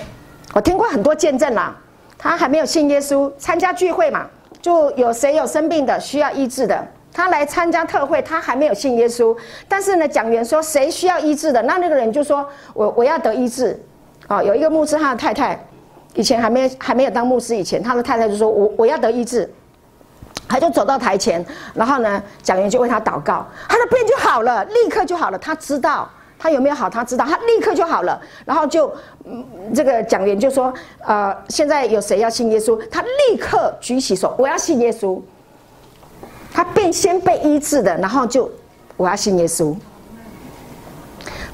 我听过很多见证啦。他还没有信耶稣，参加聚会嘛，就有谁有生病的需要医治的，他来参加特会，他还没有信耶稣。但是呢，讲员说谁需要医治的，那那个人就说我我要得医治。啊，有一个牧师他的太太，以前还没还没有当牧师以前，他的太太就说我我要得医治。他就走到台前，然后呢，讲员就为他祷告，他的病就好了，立刻就好了。他知道他有没有好，他知道他立刻就好了。然后就，嗯，这个讲员就说：“呃，现在有谁要信耶稣？”他立刻举起手：“我要信耶稣。”他病先被医治的，然后就我要信耶稣。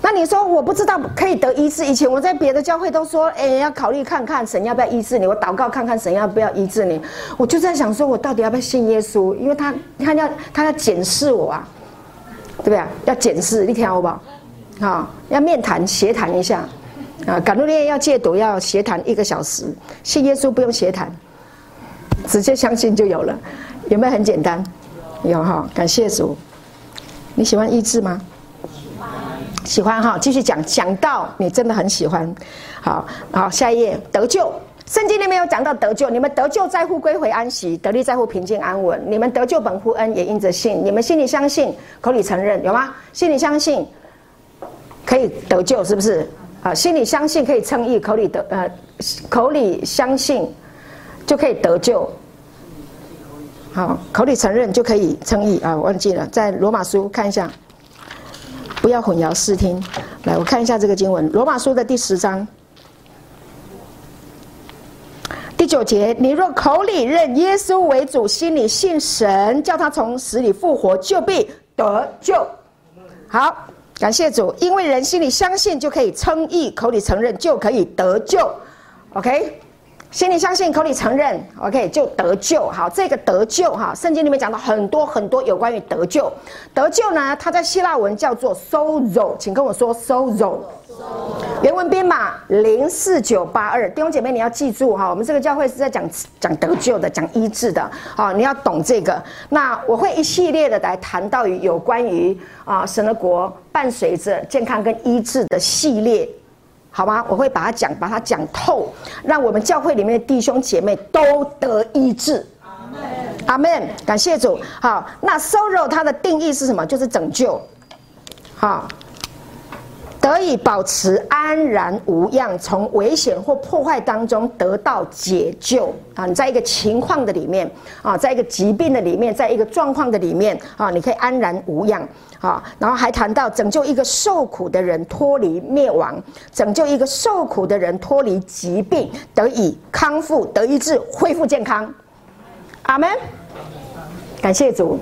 那你说我不知道可以得医治？以前我在别的教会都说，哎，要考虑看看神要不要医治你。我祷告看看神要不要医治你。我就在想说，我到底要不要信耶稣？因为他他要他要检视我啊，对不对？要检视，你听好不好？好，要面谈协谈一下啊。赶路烈要戒毒要协谈一个小时，信耶稣不用协谈，直接相信就有了。有没有很简单？有哈，感谢主。你喜欢医治吗？喜欢哈，继续讲，讲到你真的很喜欢，好好，下一页得救，圣经里面有讲到得救，你们得救在乎归回安息，得力在乎平静安稳，你们得救本乎恩，也因着信，你们心里相信，口里承认，有吗？心里相信可以得救，是不是？啊，心里相信可以称义，口里得呃，口里相信就可以得救，好，口里承认就可以称义啊，我忘记了，在罗马书看一下。不要混淆视听，来，我看一下这个经文，《罗马书》的第十章第九节：你若口里认耶稣为主，心里信神叫他从死里复活，就必得救。好，感谢主，因为人心里相信就可以称义，口里承认就可以得救。OK。心里相信，口里承认，OK 就得救。好，这个得救哈，圣经里面讲到很多很多有关于得救。得救呢，它在希腊文叫做 sozo，请跟我说 sozo。原文编码零四九八二，弟兄姐妹你要记住哈，我们这个教会是在讲讲得救的，讲医治的，好，你要懂这个。那我会一系列的来谈到于有关于啊神的国伴随着健康跟医治的系列。好吗？我会把它讲，把它讲透，让我们教会里面的弟兄姐妹都得医治。阿门，阿门。感谢主。好，那 sorrow 它的定义是什么？就是拯救。好，得以保持安然无恙，从危险或破坏当中得到解救啊！你在一个情况的里面啊，在一个疾病的里面，在一个状况的里面啊，你可以安然无恙。啊，然后还谈到拯救一个受苦的人脱离灭亡，拯救一个受苦的人脱离疾病，得以康复、得医治、恢复健康。阿门。感谢主，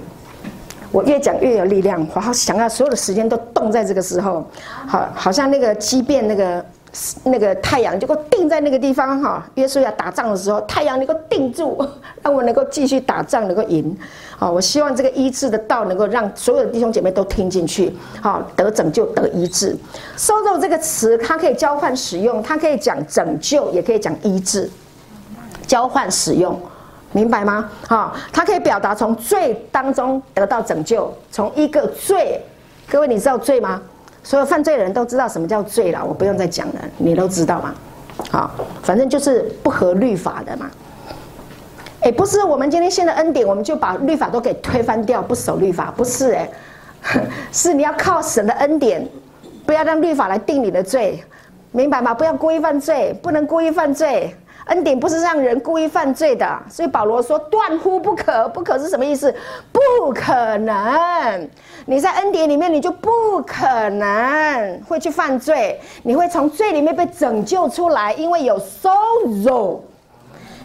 我越讲越有力量，我好想要所有的时间都冻在这个时候，好，好像那个畸变那个。那个太阳就给我定在那个地方哈，约书亚打仗的时候，太阳能够定住，让我能够继续打仗，能够赢。好，我希望这个医治的道能够让所有的弟兄姐妹都听进去，好，得拯救，得医治。Sozo 这个词，它可以交换使用，它可以讲拯救，也可以讲医治，交换使用，明白吗？好，它可以表达从罪当中得到拯救，从一个罪，各位你知道罪吗？所有犯罪的人都知道什么叫罪了，我不用再讲了，你都知道吗？好，反正就是不合律法的嘛。哎，不是我们今天现在恩典，我们就把律法都给推翻掉，不守律法，不是哎，是你要靠神的恩典，不要让律法来定你的罪，明白吗？不要故意犯罪，不能故意犯罪。恩典不是让人故意犯罪的，所以保罗说断乎不可，不可是什么意思？不可能！你在恩典里面，你就不可能会去犯罪，你会从罪里面被拯救出来，因为有 sozo，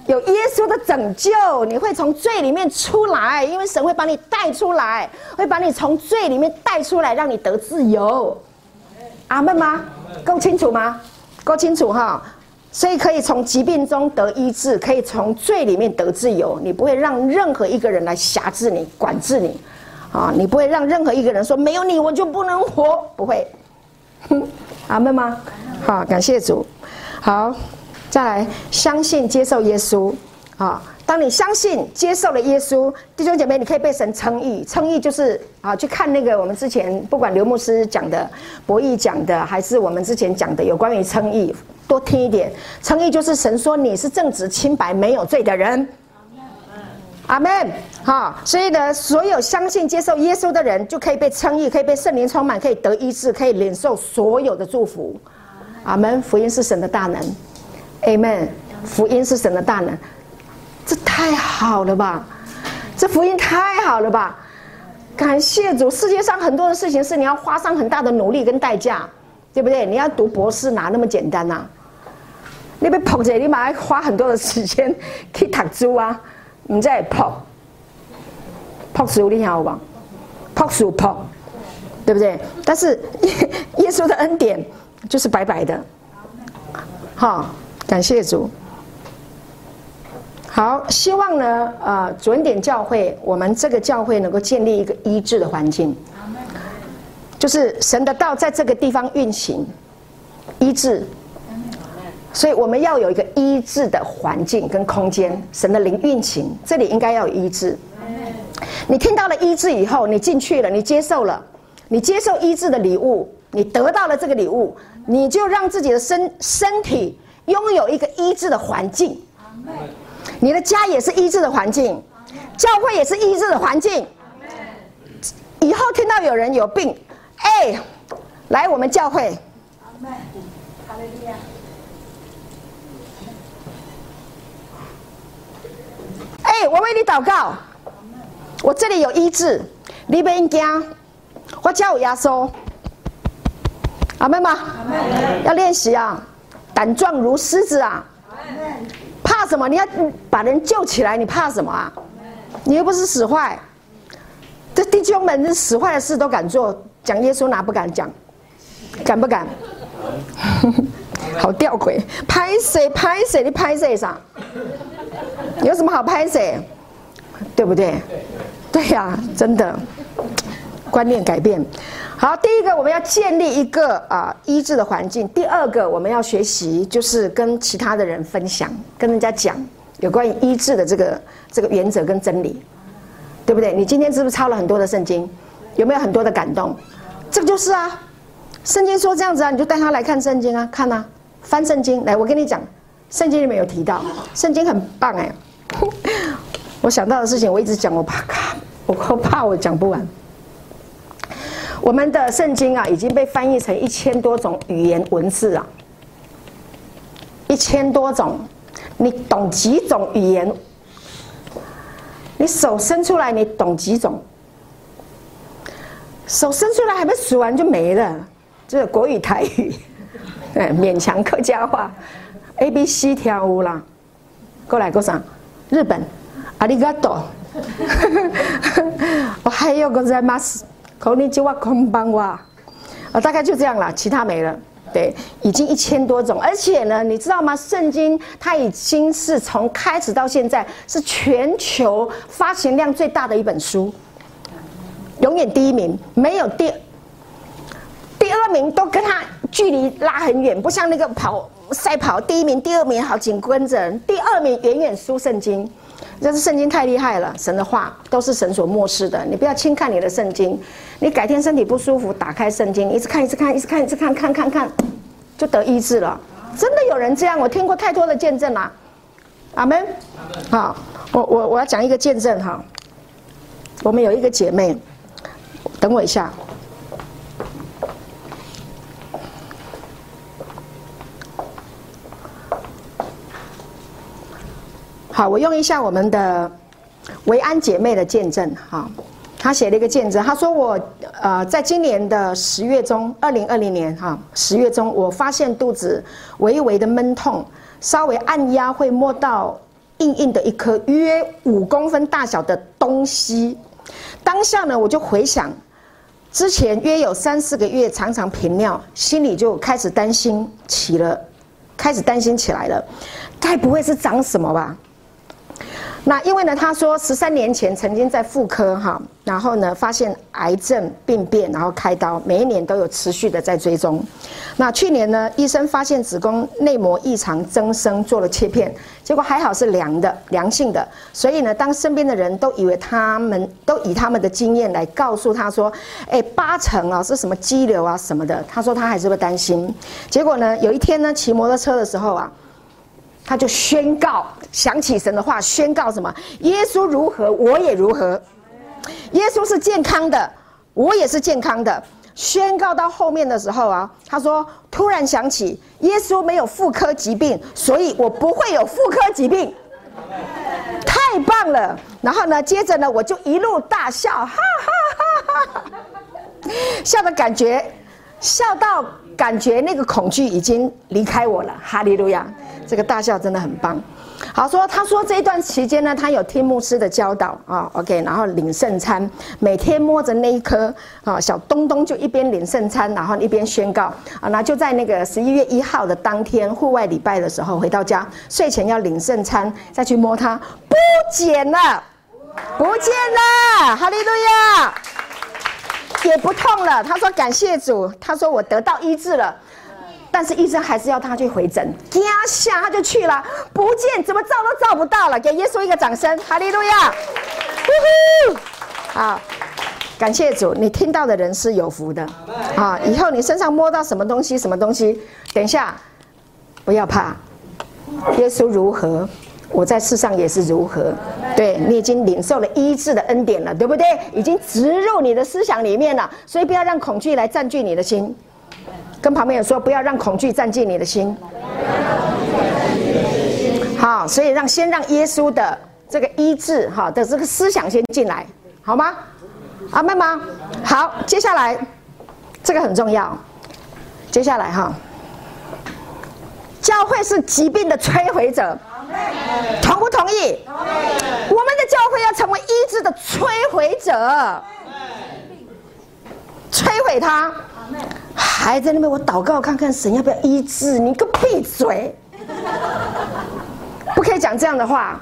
有耶稣的拯救，你会从罪里面出来，因为神会把你带出来，会把你从罪里面带出来，让你得自由。阿门吗？够清楚吗？够清楚哈。所以可以从疾病中得医治，可以从罪里面得自由。你不会让任何一个人来辖制你、管制你，啊，你不会让任何一个人说没有你我就不能活，不会。阿门吗？好，感谢主。好，再来相信接受耶稣。啊，当你相信接受了耶稣，弟兄姐妹，你可以被神称义。称义就是啊，去看那个我们之前不管刘牧师讲的、博弈讲的，还是我们之前讲的有关于称义。多听一点，称义就是神说你是正直清白没有罪的人，阿门。好，所以呢，所有相信接受耶稣的人就可以被称义，可以被圣灵充满，可以得医治，可以领受所有的祝福，阿门。福音是神的大能，阿门。福音是神的大能，这太好了吧？这福音太好了吧？感谢主，世界上很多的事情是你要花上很大的努力跟代价，对不对？你要读博士哪那么简单呐、啊？你被捧着，你马上花很多的时间去读书啊！你再泡泡书，你好吧？泡书泡，对不对？但是耶稣的恩典就是白白的。好，感谢主。好，希望呢，呃，准点教会，我们这个教会能够建立一个医治的环境，就是神的道在这个地方运行，医治。所以我们要有一个医治的环境跟空间，神的灵运行，这里应该要有医治。你听到了医治以后，你进去了，你接受了，你接受医治的礼物，你得到了这个礼物，你就让自己的身身体拥有一个医治的环境。你的家也是医治的环境，教会也是医治的环境。以后听到有人有病，哎，来我们教会。哎，我为你祷告，我这里有医治，你不用惊，我叫我耶稣，阿妹吗？要练习啊，胆壮如狮子啊，怕什么？你要把人救起来，你怕什么啊？你又不是使坏，这弟兄们这使坏的事都敢做，讲耶稣哪不敢讲？敢不敢？好吊诡，拍谁拍谁，你拍谁上？有什么好拍谢？对不对？对呀、啊，真的，观念改变。好，第一个我们要建立一个啊医治的环境。第二个我们要学习，就是跟其他的人分享，跟人家讲有关于医治的这个这个原则跟真理，对不对？你今天是不是抄了很多的圣经？有没有很多的感动？这个就是啊，圣经说这样子啊，你就带他来看圣经啊，看啊，翻圣经来，我跟你讲，圣经里面有提到，圣经很棒哎。我想到的事情，我一直讲，我怕卡，我怕我讲不完。我们的圣经啊，已经被翻译成一千多种语言文字啊，一千多种，你懂几种语言？你手伸出来，你懂几种？手伸出来还没数完就没了，就是国语、台语，对，勉强客家话，A、B、C 跳舞啦，过来，过上。日本，阿里嘎多，我还有个在马斯，口令就话空邦哇，啊，大概就这样了，其他没了。对，已经一千多种，而且呢，你知道吗？圣经它已经是从开始到现在是全球发行量最大的一本书，永远第一名，没有第第二名都跟它距离拉很远，不像那个跑赛跑，第一名、第二名好紧跟着，第二名远远输圣经。这是圣经太厉害了，神的话都是神所默示的，你不要轻看你的圣经。你改天身体不舒服，打开圣经，一直看，一直看，一直看，一直看，看看看，就得医治了。真的有人这样，我听过太多的见证啦。阿门。好，我我我要讲一个见证哈。我们有一个姐妹，等我一下。好，我用一下我们的维安姐妹的见证哈，她写了一个见证，她说我呃，在今年的十月中，二零二零年哈十月中，我发现肚子微微的闷痛，稍微按压会摸到硬硬的一颗约五公分大小的东西，当下呢，我就回想之前约有三四个月常常频尿，心里就开始担心起了，开始担心起来了，该不会是长什么吧？那因为呢，他说十三年前曾经在妇科哈，然后呢发现癌症病变，然后开刀，每一年都有持续的在追踪。那去年呢，医生发现子宫内膜异常增生，做了切片，结果还好是良的，良性的。所以呢，当身边的人都以为他们都以他们的经验来告诉他说，哎，八成啊是什么肌瘤啊什么的，他说他还是会担心。结果呢，有一天呢，骑摩托车的时候啊。他就宣告，想起神的话，宣告什么？耶稣如何，我也如何。耶稣是健康的，我也是健康的。宣告到后面的时候啊，他说突然想起，耶稣没有妇科疾病，所以我不会有妇科疾病。太棒了！然后呢，接着呢，我就一路大笑，哈哈哈哈，笑的感觉，笑到感觉那个恐惧已经离开我了。哈利路亚。这个大笑真的很棒，好说。他说这一段期间呢，他有听牧师的教导啊，OK，然后领圣餐，每天摸着那一颗啊小东东，就一边领圣餐，然后一边宣告啊。那就在那个十一月一号的当天，户外礼拜的时候，回到家睡前要领圣餐，再去摸它，不见了，不见了，哈利路亚，也不痛了。他说感谢主，他说我得到医治了。但是医生还是要他去回诊，压下他就去了，不见，怎么照都照不到了。给耶稣一个掌声，哈利路亚！呼呼，好，感谢主，你听到的人是有福的。啊，以后你身上摸到什么东西，什么东西，等一下不要怕，耶稣如何，我在世上也是如何。对，你已经领受了医治的恩典了，对不对？已经植入你的思想里面了，所以不要让恐惧来占据你的心。跟旁边人说，不要让恐惧占据你的心。好，所以让先让耶稣的这个医治哈的这个思想先进来，好吗？阿妹吗？好，接下来这个很重要。接下来哈，教会是疾病的摧毁者，同不同意？我们的教会要成为医治的摧毁者，摧毁它。还在那边，我祷告看看神要不要医治？你个闭嘴！不可以讲这样的话。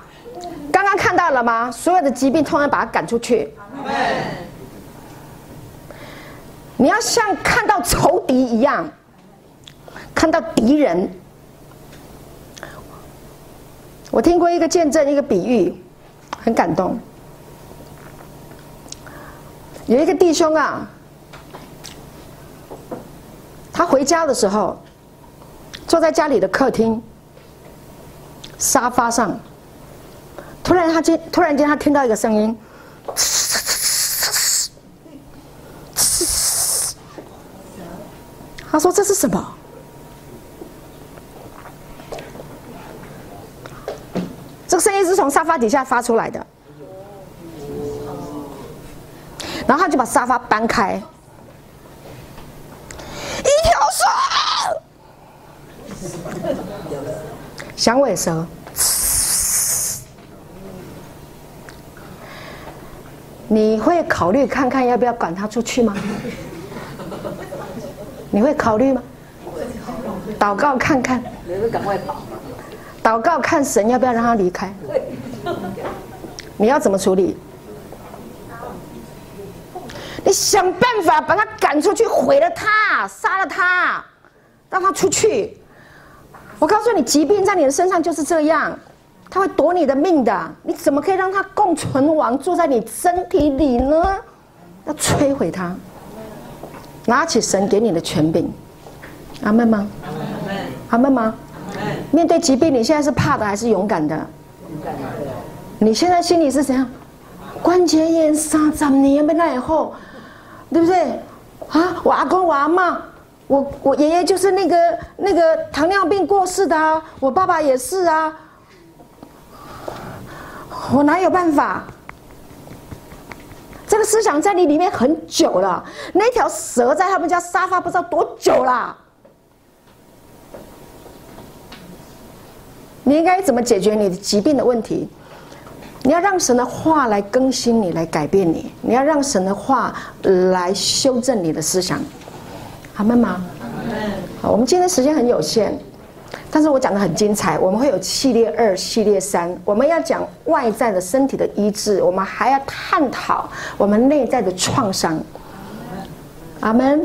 刚刚看到了吗？所有的疾病，通常把它赶出去。你要像看到仇敌一样，看到敌人。我听过一个见证，一个比喻，很感动。有一个弟兄啊。他回家的时候，坐在家里的客厅沙发上，突然他听，突然间他听到一个声音，他说：“这是什么？”这个声音是从沙发底下发出来的，然后他就把沙发搬开。响尾蛇，你会考虑看看要不要赶他出去吗？你会考虑吗？祷告看看，你会赶快跑。祷告看神要不要让他离开？你要怎么处理？你想办法把他赶出去，毁了他，杀了他，让他出去。我告诉你，疾病在你的身上就是这样。它会夺你的命的，你怎么可以让它共存亡，住在你身体里呢？要摧毁它，拿起神给你的权柄，阿门吗？阿门吗？面对疾病，你现在是怕的还是勇敢的？你现在心里是怎样？关节炎三十年没来以后，对不对？啊，我阿公我阿嬷，我我爷爷就是那个那个糖尿病过世的啊，我爸爸也是啊。我哪有办法？这个思想在你里面很久了。那条蛇在他们家沙发不知道多久了。你应该怎么解决你的疾病的问题？你要让神的话来更新你，来改变你。你要让神的话来修正你的思想。阿门吗？好，我们今天时间很有限。但是我讲的很精彩，我们会有系列二、系列三，我们要讲外在的身体的医治，我们还要探讨我们内在的创伤。阿门，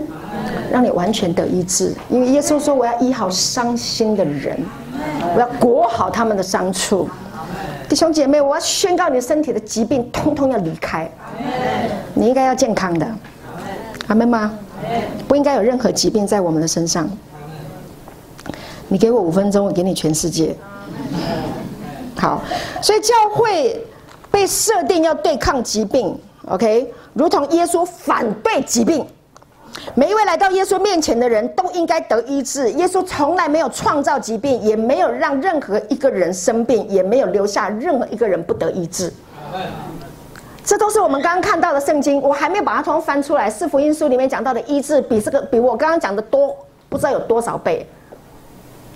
让你完全得医治，因为耶稣说：“我要医好伤心的人，我要裹好他们的伤处。”弟兄姐妹，我要宣告你身体的疾病通通要离开，你应该要健康的。阿门吗？不应该有任何疾病在我们的身上。你给我五分钟，我给你全世界。好，所以教会被设定要对抗疾病，OK？如同耶稣反对疾病，每一位来到耶稣面前的人都应该得医治。耶稣从来没有创造疾病，也没有让任何一个人生病，也没有留下任何一个人不得医治。这都是我们刚刚看到的圣经，我还没有把它通通翻出来。四福音书里面讲到的医治，比这个比我刚刚讲的多，不知道有多少倍。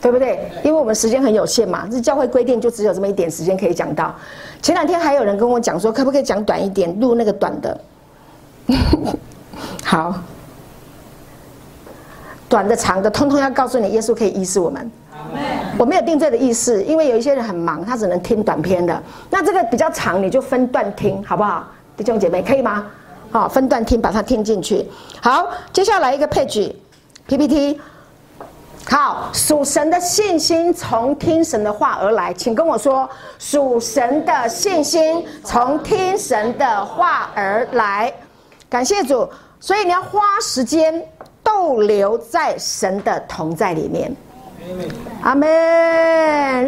对不对？因为我们时间很有限嘛，这教会规定就只有这么一点时间可以讲到。前两天还有人跟我讲说，可不可以讲短一点，录那个短的。好，短的、长的，通通要告诉你，耶稣可以医治我们。我没有定罪的意思，因为有一些人很忙，他只能听短篇的。那这个比较长，你就分段听，好不好？弟兄姐妹，可以吗？好，分段听，把它听进去。好，接下来一个 page，PPT。好，属神的信心从听神的话而来，请跟我说，属神的信心从听神的话而来。感谢主，所以你要花时间逗留在神的同在里面。阿门！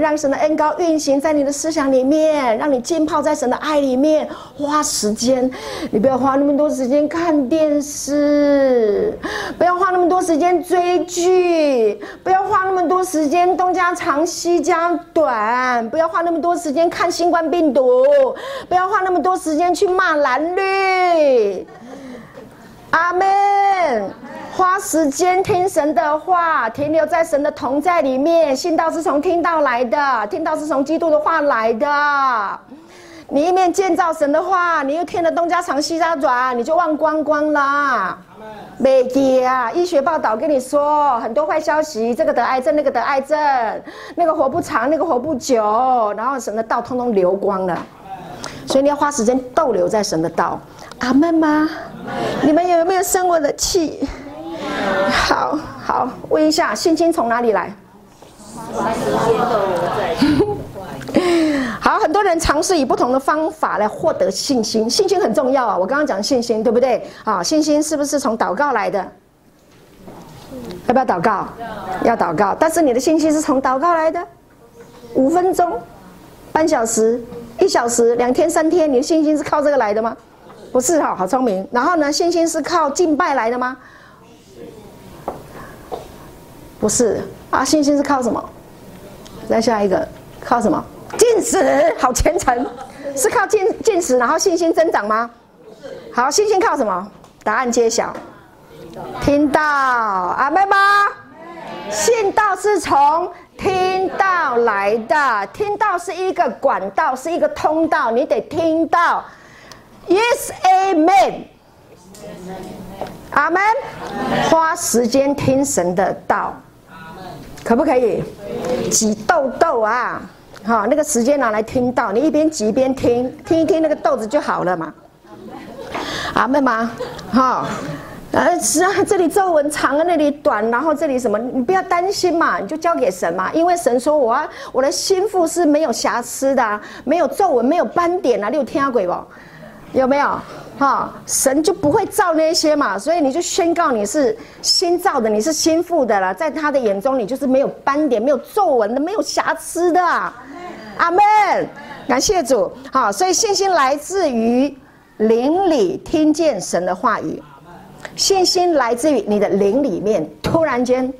让神的恩膏运行在你的思想里面，让你浸泡在神的爱里面。花时间，你不要花那么多时间看电视，不要花那么多时间追剧，不要花那么多时间东家长西家短，不要花那么多时间看新冠病毒，不要花那么多时间去骂蓝绿。阿门。花时间听神的话，停留在神的同在里面。信道是从听到来的，听到是从基督的话来的。你一面建造神的话，你又听了东家长西家短，你就忘光光了。没记啊！医学报道跟你说很多坏消息，这个得癌症，那个得癌症，那个活不长，那个活不久，然后神的道通通流光了。所以你要花时间逗留在神的道。阿门吗？你们有没有生我的气？好好问一下，信心从哪里来？好，很多人尝试以不同的方法来获得信心，信心很重要啊。我刚刚讲信心，对不对？啊，信心是不是从祷告来的？要不要祷告？要祷告。但是你的信心是从祷告来的？五分钟、半小时、一小时、两天、三天，你的信心是靠这个来的吗？不是哈，好聪明。然后呢，信心是靠敬拜来的吗？不是啊，信心是靠什么？再下一个，靠什么？禁食，好虔诚，是靠禁禁食，然后信心增长吗？好，信心靠什么？答案揭晓，听到，阿妹吗？信道是从听道来的，听道是一个管道，是一个通道，你得听到。？Yes, Amen。阿门。花时间听神的道，可不可以？挤痘痘啊，好，那个时间拿来听到，你一边挤一边听，听一听那个豆子就好了嘛。阿门吗？好。呃，是啊，这里皱纹长啊，那里短，然后这里什么，你不要担心嘛，你就交给神嘛，因为神说我啊，我的心腹是没有瑕疵的，啊，没有皱纹，没有斑点啊，你有听过不？有没有？哈，神就不会造那些嘛，所以你就宣告你是新造的，你是心腹的了，在他的眼中你就是没有斑点、没有皱纹的、没有瑕疵的。阿门，感谢主。好，所以信心来自于灵里听见神的话语。信心来自于你的灵里面，突然间，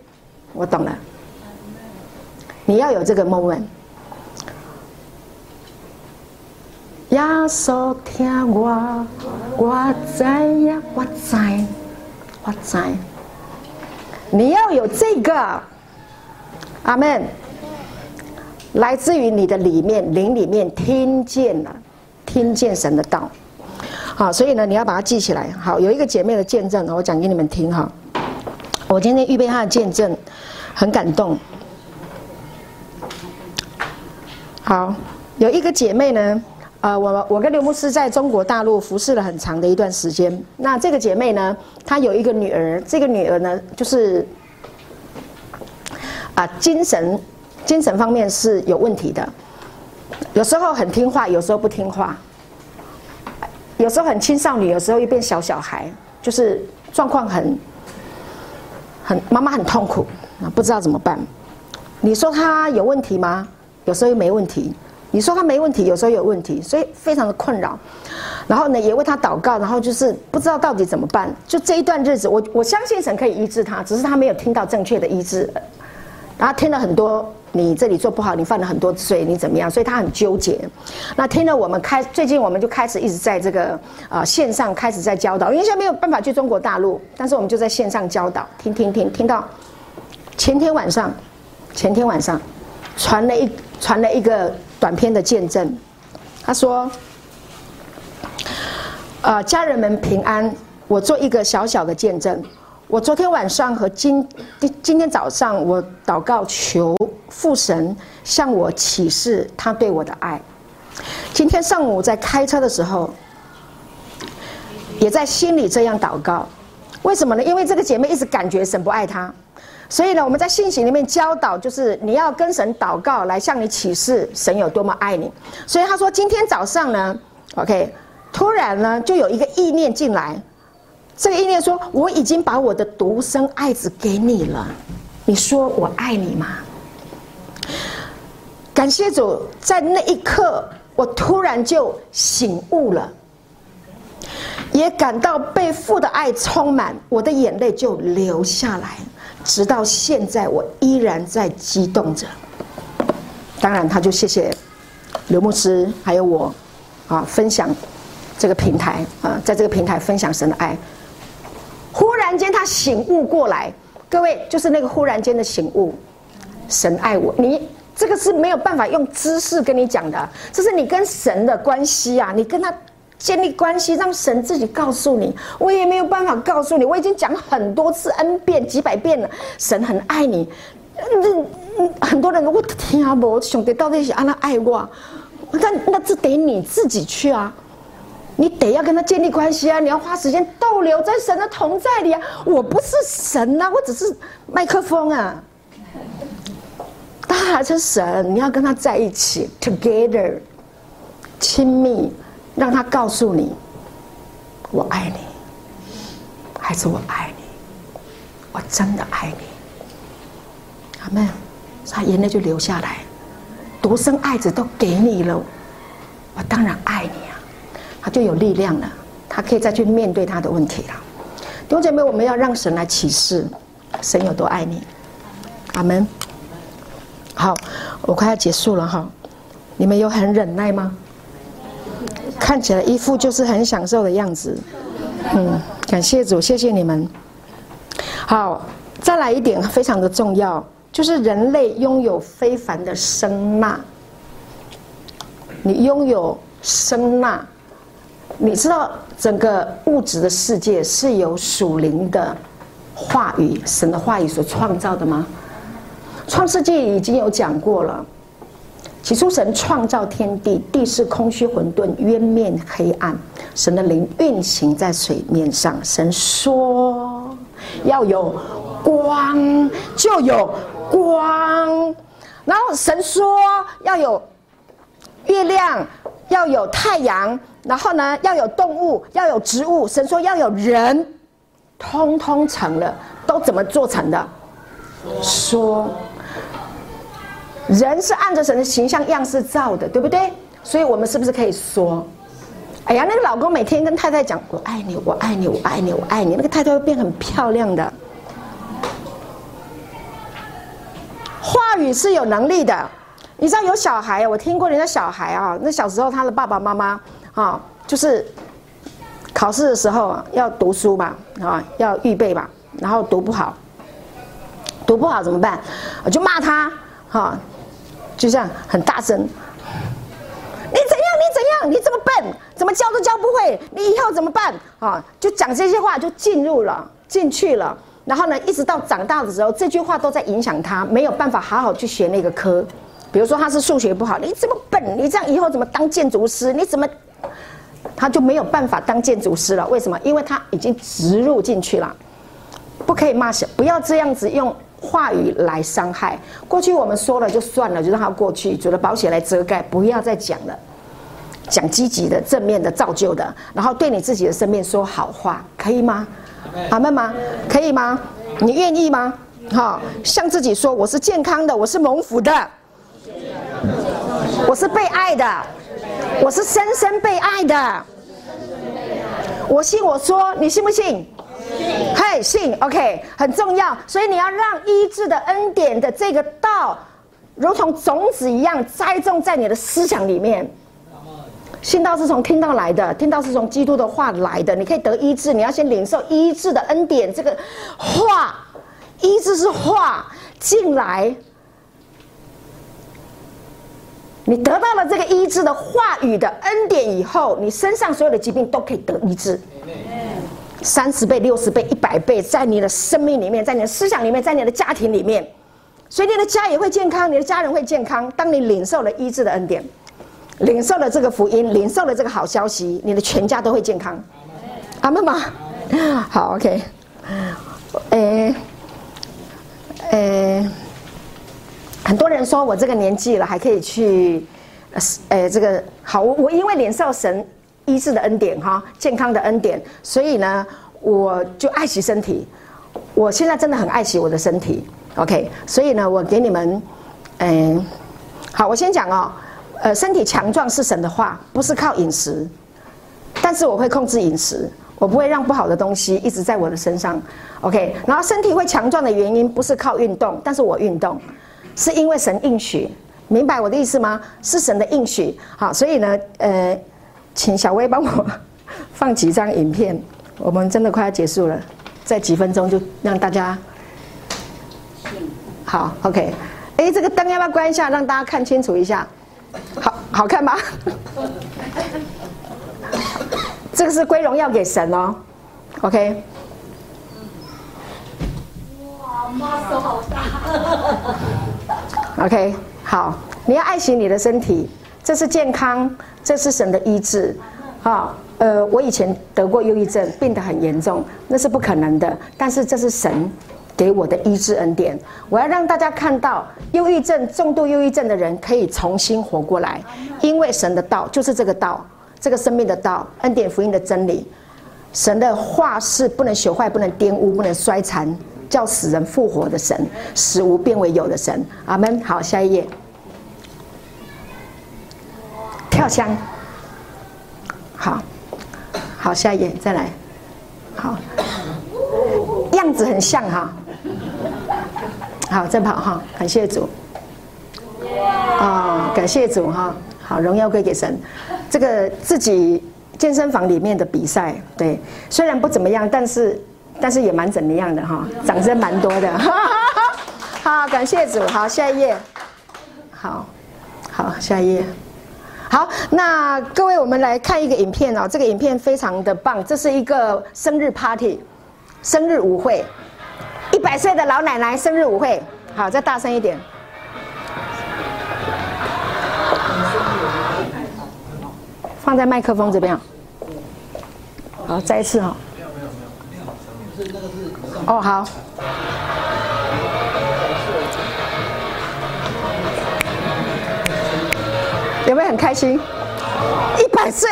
我懂了。你要有这个 moment。耶稣听我，我知呀，我知，我知。你要有这个，阿门。来自于你的里面，灵里面听见了，听见神的道。好，所以呢，你要把它记起来。好，有一个姐妹的见证，我讲给你们听哈。我今天预备她的见证，很感动。好，有一个姐妹呢，呃，我我跟刘牧师在中国大陆服侍了很长的一段时间。那这个姐妹呢，她有一个女儿，这个女儿呢，就是啊，精神精神方面是有问题的，有时候很听话，有时候不听话。有时候很青少女，有时候又变小小孩，就是状况很很妈妈很痛苦啊，不知道怎么办。你说她有问题吗？有时候又没问题。你说他没问题，有时候有问题，所以非常的困扰。然后呢，也为他祷告，然后就是不知道到底怎么办。就这一段日子，我我相信神可以医治他，只是他没有听到正确的医治，然后听了很多。你这里做不好，你犯了很多罪，你怎么样？所以他很纠结。那听了我们开，最近我们就开始一直在这个、呃、线上开始在教导，因为现在没有办法去中国大陆，但是我们就在线上教导，听听听，听到前天晚上，前天晚上传了一传了一个短篇的见证，他说，呃，家人们平安，我做一个小小的见证。我昨天晚上和今今天早上，我祷告求父神向我启示他对我的爱。今天上午在开车的时候，也在心里这样祷告。为什么呢？因为这个姐妹一直感觉神不爱她，所以呢，我们在信息里面教导，就是你要跟神祷告，来向你启示神有多么爱你。所以他说，今天早上呢，OK，突然呢，就有一个意念进来。这个意念说：“我已经把我的独生爱子给你了，你说我爱你吗？”感谢主，在那一刻，我突然就醒悟了，也感到被父的爱充满，我的眼泪就流下来。直到现在，我依然在激动着。当然，他就谢谢刘牧师还有我，啊，分享这个平台啊，在这个平台分享神的爱。忽然间，他醒悟过来，各位就是那个忽然间的醒悟。神爱我，你这个是没有办法用知识跟你讲的，这是你跟神的关系啊，你跟他建立关系，让神自己告诉你。我也没有办法告诉你，我已经讲很多次 N 遍几百遍了，神很爱你。那，很多人我听啊，我兄弟到底是按他爱我，那那这得你自己去啊。你得要跟他建立关系啊！你要花时间逗留在神的同在里啊！我不是神啊，我只是麦克风啊。他还是神，你要跟他在一起，together，亲密，让他告诉你，我爱你，还是我爱你，我真的爱你。阿门。他眼泪就流下来，独生爱子都给你了，我当然爱你啊。他就有力量了，他可以再去面对他的问题了。弟兄姐妹，我们要让神来启示，神有多爱你。阿门。好，我快要结束了哈，你们有很忍耐吗？看起来一副就是很享受的样子。嗯，感谢主，谢谢你们。好，再来一点非常的重要，就是人类拥有非凡的声纳。你拥有声纳。你知道整个物质的世界是由属灵的话语、神的话语所创造的吗？创世纪已经有讲过了。起初，神创造天地，地是空虚混沌，渊面黑暗。神的灵运行在水面上。神说：“要有光，就有光。”然后神说：“要有月亮，要有太阳。”然后呢，要有动物，要有植物。神说要有人，通通成了，都怎么做成的？说。人是按着神的形象样式造的，对不对？所以，我们是不是可以说：“哎呀，那个老公每天跟太太讲‘我爱你，我爱你，我爱你，我爱你’，那个太太会变很漂亮的。”话语是有能力的。你知道有小孩，我听过人家小孩啊，那小时候他的爸爸妈妈啊，就是考试的时候要读书嘛，啊，要预备嘛，然后读不好，读不好怎么办？我就骂他，哈。就这样很大声，你怎样？你怎样？你这么笨，怎么教都教不会？你以后怎么办？啊，就讲这些话就进入了进去了。然后呢，一直到长大的时候，这句话都在影响他，没有办法好好去学那个科。比如说他是数学不好，你这么笨，你这样以后怎么当建筑师？你怎么？他就没有办法当建筑师了。为什么？因为他已经植入进去了。不可以骂小，不要这样子用。话语来伤害，过去我们说了就算了，就让它过去，主的宝血来遮盖，不要再讲了。讲积极的、正面的、造就的，然后对你自己的生命说好话，可以吗？阿妹吗？可以吗？你愿意吗？好，向自己说：我是健康的，我是蒙福的，我是被爱的，我是深深被爱的。我信我说，你信不信？嘿，信，OK，很重要，所以你要让医治的恩典的这个道，如同种子一样栽种在你的思想里面。信道是从听到来的，听到是从基督的话来的。你可以得医治，你要先领受医治的恩典。这个话，医治是话进来，你得到了这个医治的话语的恩典以后，你身上所有的疾病都可以得医治。三十倍、六十倍、一百倍，在你的生命里面，在你的思想里面，在你的家庭里面，所以你的家也会健康，你的家人会健康。当你领受了医治的恩典，领受了这个福音，领受了这个好消息，你的全家都会健康。阿门吗？好，OK。诶，诶，很多人说我这个年纪了还可以去，呃，这个好，我我因为领受神。医治的恩典哈，健康的恩典，所以呢，我就爱惜身体。我现在真的很爱惜我的身体，OK。所以呢，我给你们，嗯，好，我先讲哦，呃，身体强壮是神的话，不是靠饮食，但是我会控制饮食，我不会让不好的东西一直在我的身上，OK。然后身体会强壮的原因不是靠运动，但是我运动，是因为神应许，明白我的意思吗？是神的应许，好，所以呢，呃。请小薇帮我放几张影片，我们真的快要结束了，在几分钟就让大家好，OK。哎，这个灯要不要关一下，让大家看清楚一下？好好看吗？这个是归荣耀给神哦，OK。哇，妈手好大。OK，好，你要爱惜你的身体，这是健康。这是神的医治，啊，呃，我以前得过忧郁症，病得很严重，那是不可能的。但是这是神给我的医治恩典，我要让大家看到，忧郁症、重度忧郁症的人可以重新活过来，因为神的道就是这个道，这个生命的道，恩典福音的真理。神的话是不能朽坏、不能玷污、不能衰残，叫死人复活的神，死无变为有的神。阿门。好，下一页。跳枪，好，好，下一页再来，好，样子很像哈，好，再跑哈，感谢主，啊，感谢主哈，好，荣耀归给神。这个自己健身房里面的比赛，对，虽然不怎么样，但是但是也蛮怎么样的哈，掌声蛮多的，好，感谢主，好，下一页，好，好，下一页。好，那各位，我们来看一个影片哦。这个影片非常的棒，这是一个生日 party，生日舞会，一百岁的老奶奶生日舞会。好，再大声一点。放在麦克风这边。好，再一次哈。哦，好。有没有很开心？一百岁。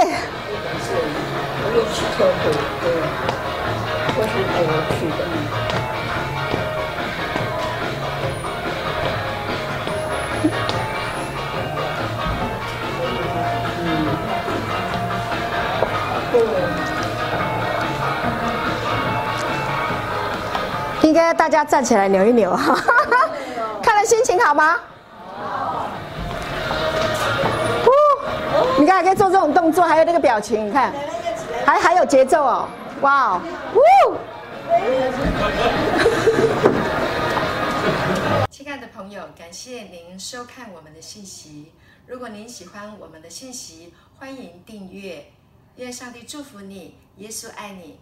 应该大家站起来扭一扭哈，看了心情好吗？你看，还可以做这种动作，还有那个表情，你看，还还有节奏哦，哇哦，亲爱的朋友，感谢您收看我们的信息。如果您喜欢我们的信息，欢迎订阅。愿上帝祝福你，耶稣爱你。